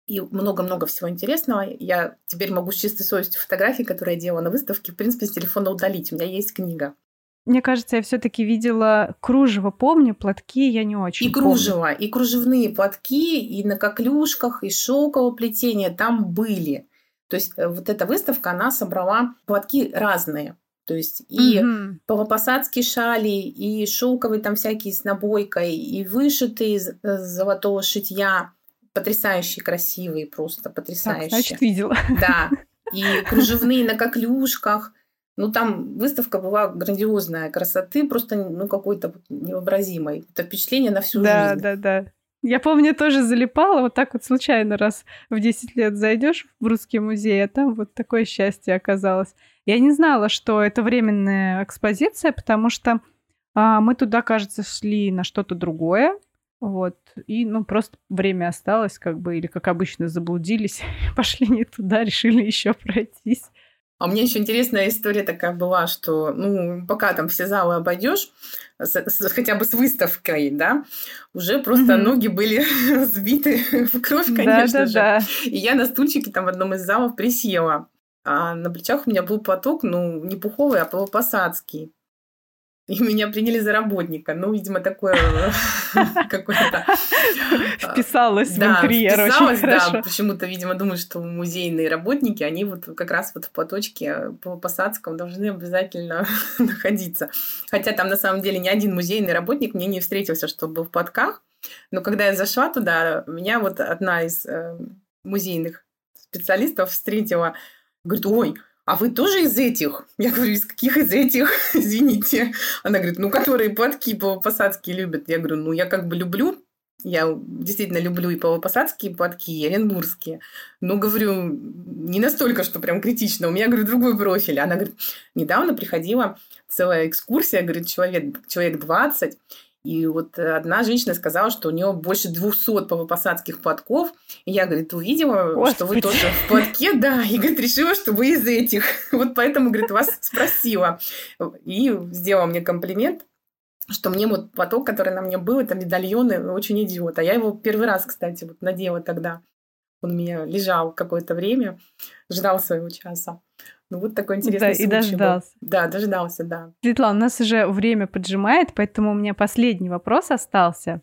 и много-много всего интересного. Я теперь могу с чистой совестью фотографии, которые я делала на выставке, в принципе, с телефона удалить. У меня есть книга. Мне кажется, я все-таки видела кружево, помню, платки я не очень. И кружево, помню. и кружевные платки, и на коклюшках, и шелковое плетение там были. То есть э, вот эта выставка, она собрала платки разные. То есть и угу. полупосадские шали, и шелковые там всякие с набойкой, и вышитые из э, золотого шитья, потрясающие, красивые, просто потрясающие. Так, значит, видела. Да. И кружевные на коклюшках. Ну, там выставка была грандиозная красоты, просто ну, какой-то невообразимой. Это впечатление на всю да, жизнь. Да, да, да. Я помню, тоже залипала, вот так вот случайно раз в 10 лет зайдешь в русский музей, а там вот такое счастье оказалось. Я не знала, что это временная экспозиция, потому что а, мы туда, кажется, шли на что-то другое. Вот. И, ну, просто время осталось, как бы, или, как обычно, заблудились, пошли не туда, решили еще пройтись. А мне еще интересная история такая была, что, ну, пока там все залы обойдешь, хотя бы с выставкой, да, уже просто mm-hmm. ноги были сбиты в кровь, конечно да, да, же. Да. И я на стульчике там в одном из залов присела. А на плечах у меня был платок, ну, не пуховый, а полупосадский. И меня приняли за работника. Ну, видимо, такое какое-то... Вписалось в интерьер очень да. Почему-то, видимо, думаю, что музейные работники, они вот как раз вот в платочке по Посадскому должны обязательно находиться. Хотя там на самом деле ни один музейный работник мне не встретился, что был в платках. Но когда я зашла туда, меня вот одна из э, музейных специалистов встретила. Говорит, ой, а вы тоже из этих? Я говорю, из каких из этих? Извините. Она говорит, ну, которые платки полупосадские любят. Я говорю, ну, я как бы люблю я действительно люблю и полупосадские платки, и оренбургские. Но, говорю, не настолько, что прям критично. У меня, говорю, другой профиль. Она говорит, недавно приходила целая экскурсия, говорит, человек, человек 20, и вот одна женщина сказала, что у нее больше 200 полупосадских платков. И я, говорит, увидела, Господи. что вы тоже в платке, да. И, говорит, решила, что вы из этих. Вот поэтому, говорит, вас спросила. И сделала мне комплимент что мне вот платок, который на мне был, это медальоны, очень идет. А я его первый раз, кстати, вот надела тогда. Он у меня лежал какое-то время, ждал своего часа. Ну, вот такой интересный да, случай и дождался. Был. Да, дождался, да. Светлана, у нас уже время поджимает, поэтому у меня последний вопрос остался.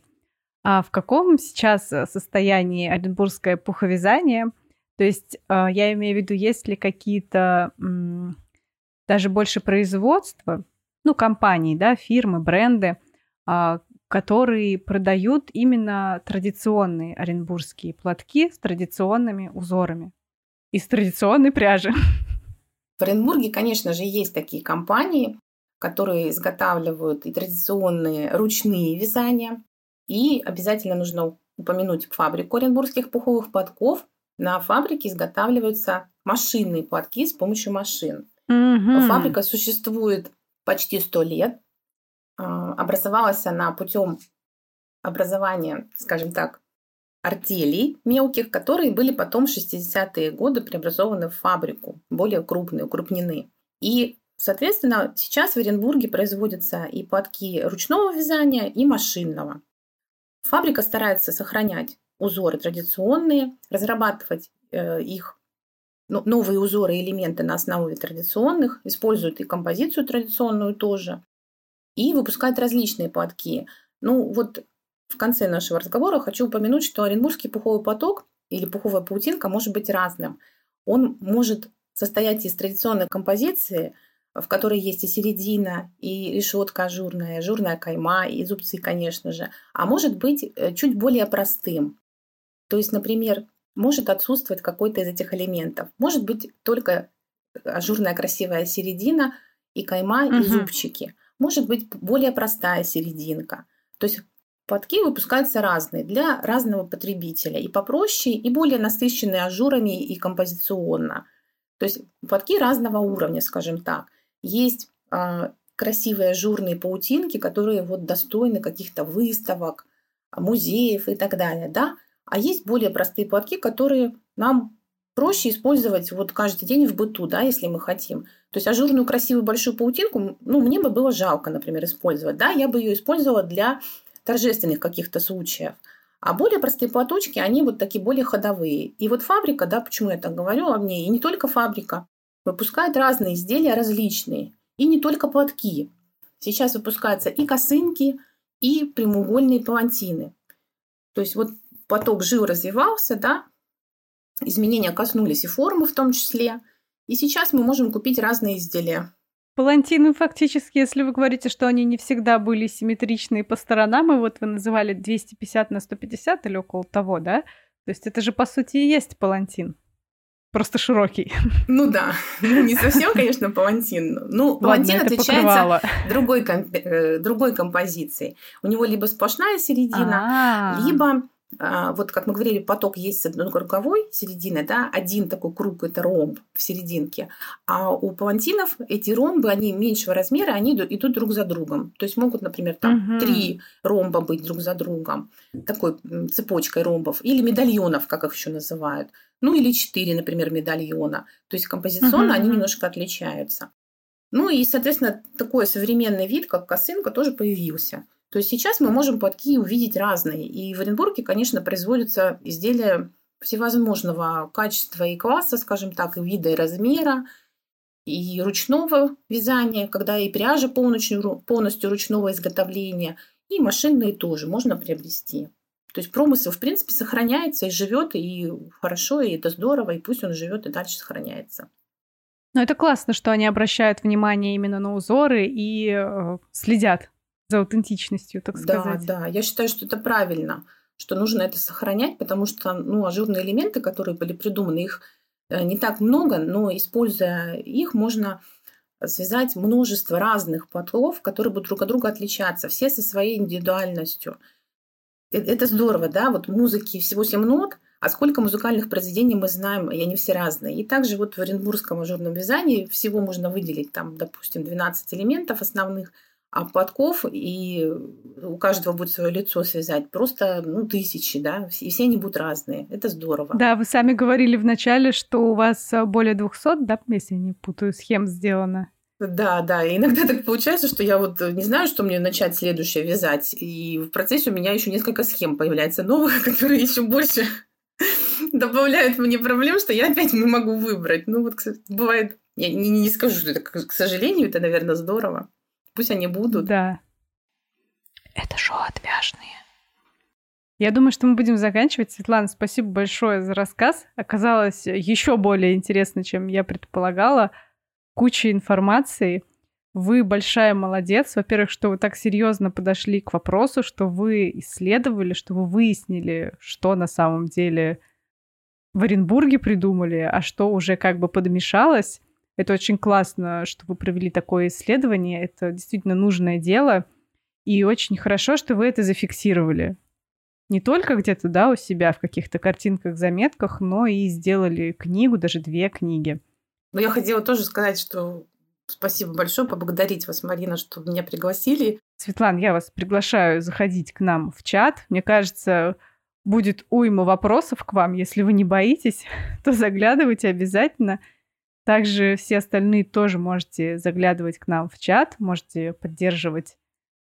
А в каком сейчас э, состоянии оренбургское пуховязание? То есть э, я имею в виду, есть ли какие-то даже больше производства, ну, компании, да, фирмы, бренды, а, которые продают именно традиционные оренбургские платки с традиционными узорами из традиционной пряжи. В Оренбурге, конечно же, есть такие компании, которые изготавливают и традиционные ручные вязания. И обязательно нужно упомянуть фабрику оренбургских пуховых платков. На фабрике изготавливаются машинные платки с помощью машин. Угу. Фабрика существует почти 100 лет. А, образовалась она путем образования, скажем так, артелей мелких, которые были потом в 60-е годы преобразованы в фабрику, более крупные, укрупнены. И, соответственно, сейчас в Оренбурге производятся и платки ручного вязания, и машинного. Фабрика старается сохранять узоры традиционные, разрабатывать э, их ну, новые узоры и элементы на основе традиционных, используют и композицию традиционную тоже, и выпускают различные платки. Ну, вот в конце нашего разговора хочу упомянуть, что оренбургский пуховый платок или пуховая паутинка может быть разным. Он может состоять из традиционной композиции, в которой есть и середина, и решетка ажурная, ажурная кайма, и зубцы, конечно же, а может быть э, чуть более простым. То есть, например, может отсутствовать какой-то из этих элементов. Может быть только ажурная красивая середина и кайма, угу. и зубчики. Может быть более простая серединка. То есть Платки выпускаются разные для разного потребителя. И попроще, и более насыщенные ажурами и композиционно. То есть платки разного уровня, скажем так. Есть э, красивые ажурные паутинки, которые вот достойны каких-то выставок, музеев и так далее. Да? А есть более простые платки, которые нам проще использовать вот каждый день в быту, да, если мы хотим. То есть ажурную красивую большую паутинку, ну, мне бы было жалко, например, использовать. Да, я бы ее использовала для торжественных каких-то случаев. А более простые платочки, они вот такие более ходовые. И вот фабрика, да, почему я так говорю о ней, и не только фабрика, выпускает разные изделия различные. И не только платки. Сейчас выпускаются и косынки, и прямоугольные палантины. То есть вот поток жил развивался, да, изменения коснулись и формы в том числе. И сейчас мы можем купить разные изделия. Палантины фактически, если вы говорите, что они не всегда были симметричные по сторонам, и вот вы называли 250 на 150 или около того, да? То есть это же, по сути, и есть палантин. Просто широкий. Ну да, ну, не совсем, конечно, палантин. Ну, палантин Ладно, отличается другой, комп... Э, другой композицией. У него либо сплошная середина, А-а-а. либо вот как мы говорили, поток есть одной круговой середины, да, один такой круг – это ромб в серединке, а у палантинов эти ромбы, они меньшего размера, они идут друг за другом. То есть могут, например, там угу. три ромба быть друг за другом, такой цепочкой ромбов, или медальонов, как их еще называют. Ну или четыре, например, медальона. То есть композиционно угу. они немножко отличаются. Ну и, соответственно, такой современный вид, как косынка, тоже появился – то есть сейчас мы можем подки увидеть разные. И в Оренбурге, конечно, производятся изделия всевозможного качества и класса, скажем так, и вида, и размера, и ручного вязания, когда и пряжа полностью, полностью ручного изготовления, и машинные тоже можно приобрести. То есть промысел, в принципе, сохраняется и живет, и хорошо, и это здорово, и пусть он живет и дальше сохраняется. Но это классно, что они обращают внимание именно на узоры и э, следят за аутентичностью, так сказать. Да, да. Я считаю, что это правильно, что нужно это сохранять, потому что ну, ажурные элементы, которые были придуманы, их э, не так много, но используя их, можно связать множество разных потлов, которые будут друг от друга отличаться, все со своей индивидуальностью. Э, это здорово, да, вот музыки всего 7 нот, а сколько музыкальных произведений мы знаем, и они все разные. И также вот в Оренбургском ажурном вязании всего можно выделить там, допустим, 12 элементов основных – а подков, и у каждого будет свое лицо связать, просто ну, тысячи, да, и все они будут разные. Это здорово. Да, вы сами говорили в начале, что у вас э, более 200, да, если я не путаю, схем сделано. Да, да. И иногда так получается, что я вот не знаю, что мне начать следующее вязать. И в процессе у меня еще несколько схем появляется новых, которые еще больше добавляют мне проблем, что я опять не могу выбрать. Ну вот, кстати, бывает, я не, не скажу, что это, к сожалению, это, наверное, здорово. Пусть они будут. Да. Это шоу отвяжные. Я думаю, что мы будем заканчивать. Светлана, спасибо большое за рассказ. Оказалось еще более интересно, чем я предполагала. Куча информации. Вы большая молодец. Во-первых, что вы так серьезно подошли к вопросу, что вы исследовали, что вы выяснили, что на самом деле в Оренбурге придумали, а что уже как бы подмешалось. Это очень классно, что вы провели такое исследование. Это действительно нужное дело. И очень хорошо, что вы это зафиксировали. Не только где-то, да, у себя в каких-то картинках, заметках, но и сделали книгу, даже две книги. Но я хотела тоже сказать, что спасибо большое, поблагодарить вас, Марина, что меня пригласили. Светлана, я вас приглашаю заходить к нам в чат. Мне кажется, будет уйма вопросов к вам. Если вы не боитесь, то заглядывайте обязательно. Также все остальные тоже можете заглядывать к нам в чат, можете поддерживать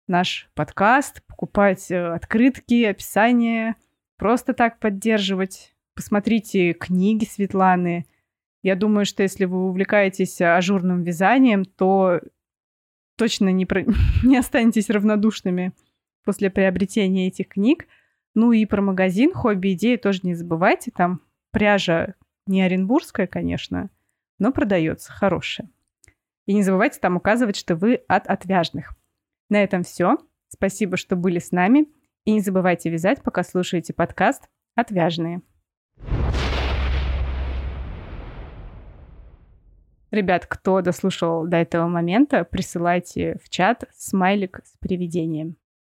наш подкаст, покупать э, открытки, описания, просто так поддерживать. Посмотрите книги Светланы. Я думаю, что если вы увлекаетесь ажурным вязанием, то точно не, про... не останетесь равнодушными после приобретения этих книг. Ну и про магазин «Хобби идеи» тоже не забывайте. Там пряжа не оренбургская, конечно, но продается хорошее. И не забывайте там указывать, что вы от отвяжных. На этом все. Спасибо, что были с нами. И не забывайте вязать, пока слушаете подкаст «Отвяжные». Ребят, кто дослушал до этого момента, присылайте в чат смайлик с привидением.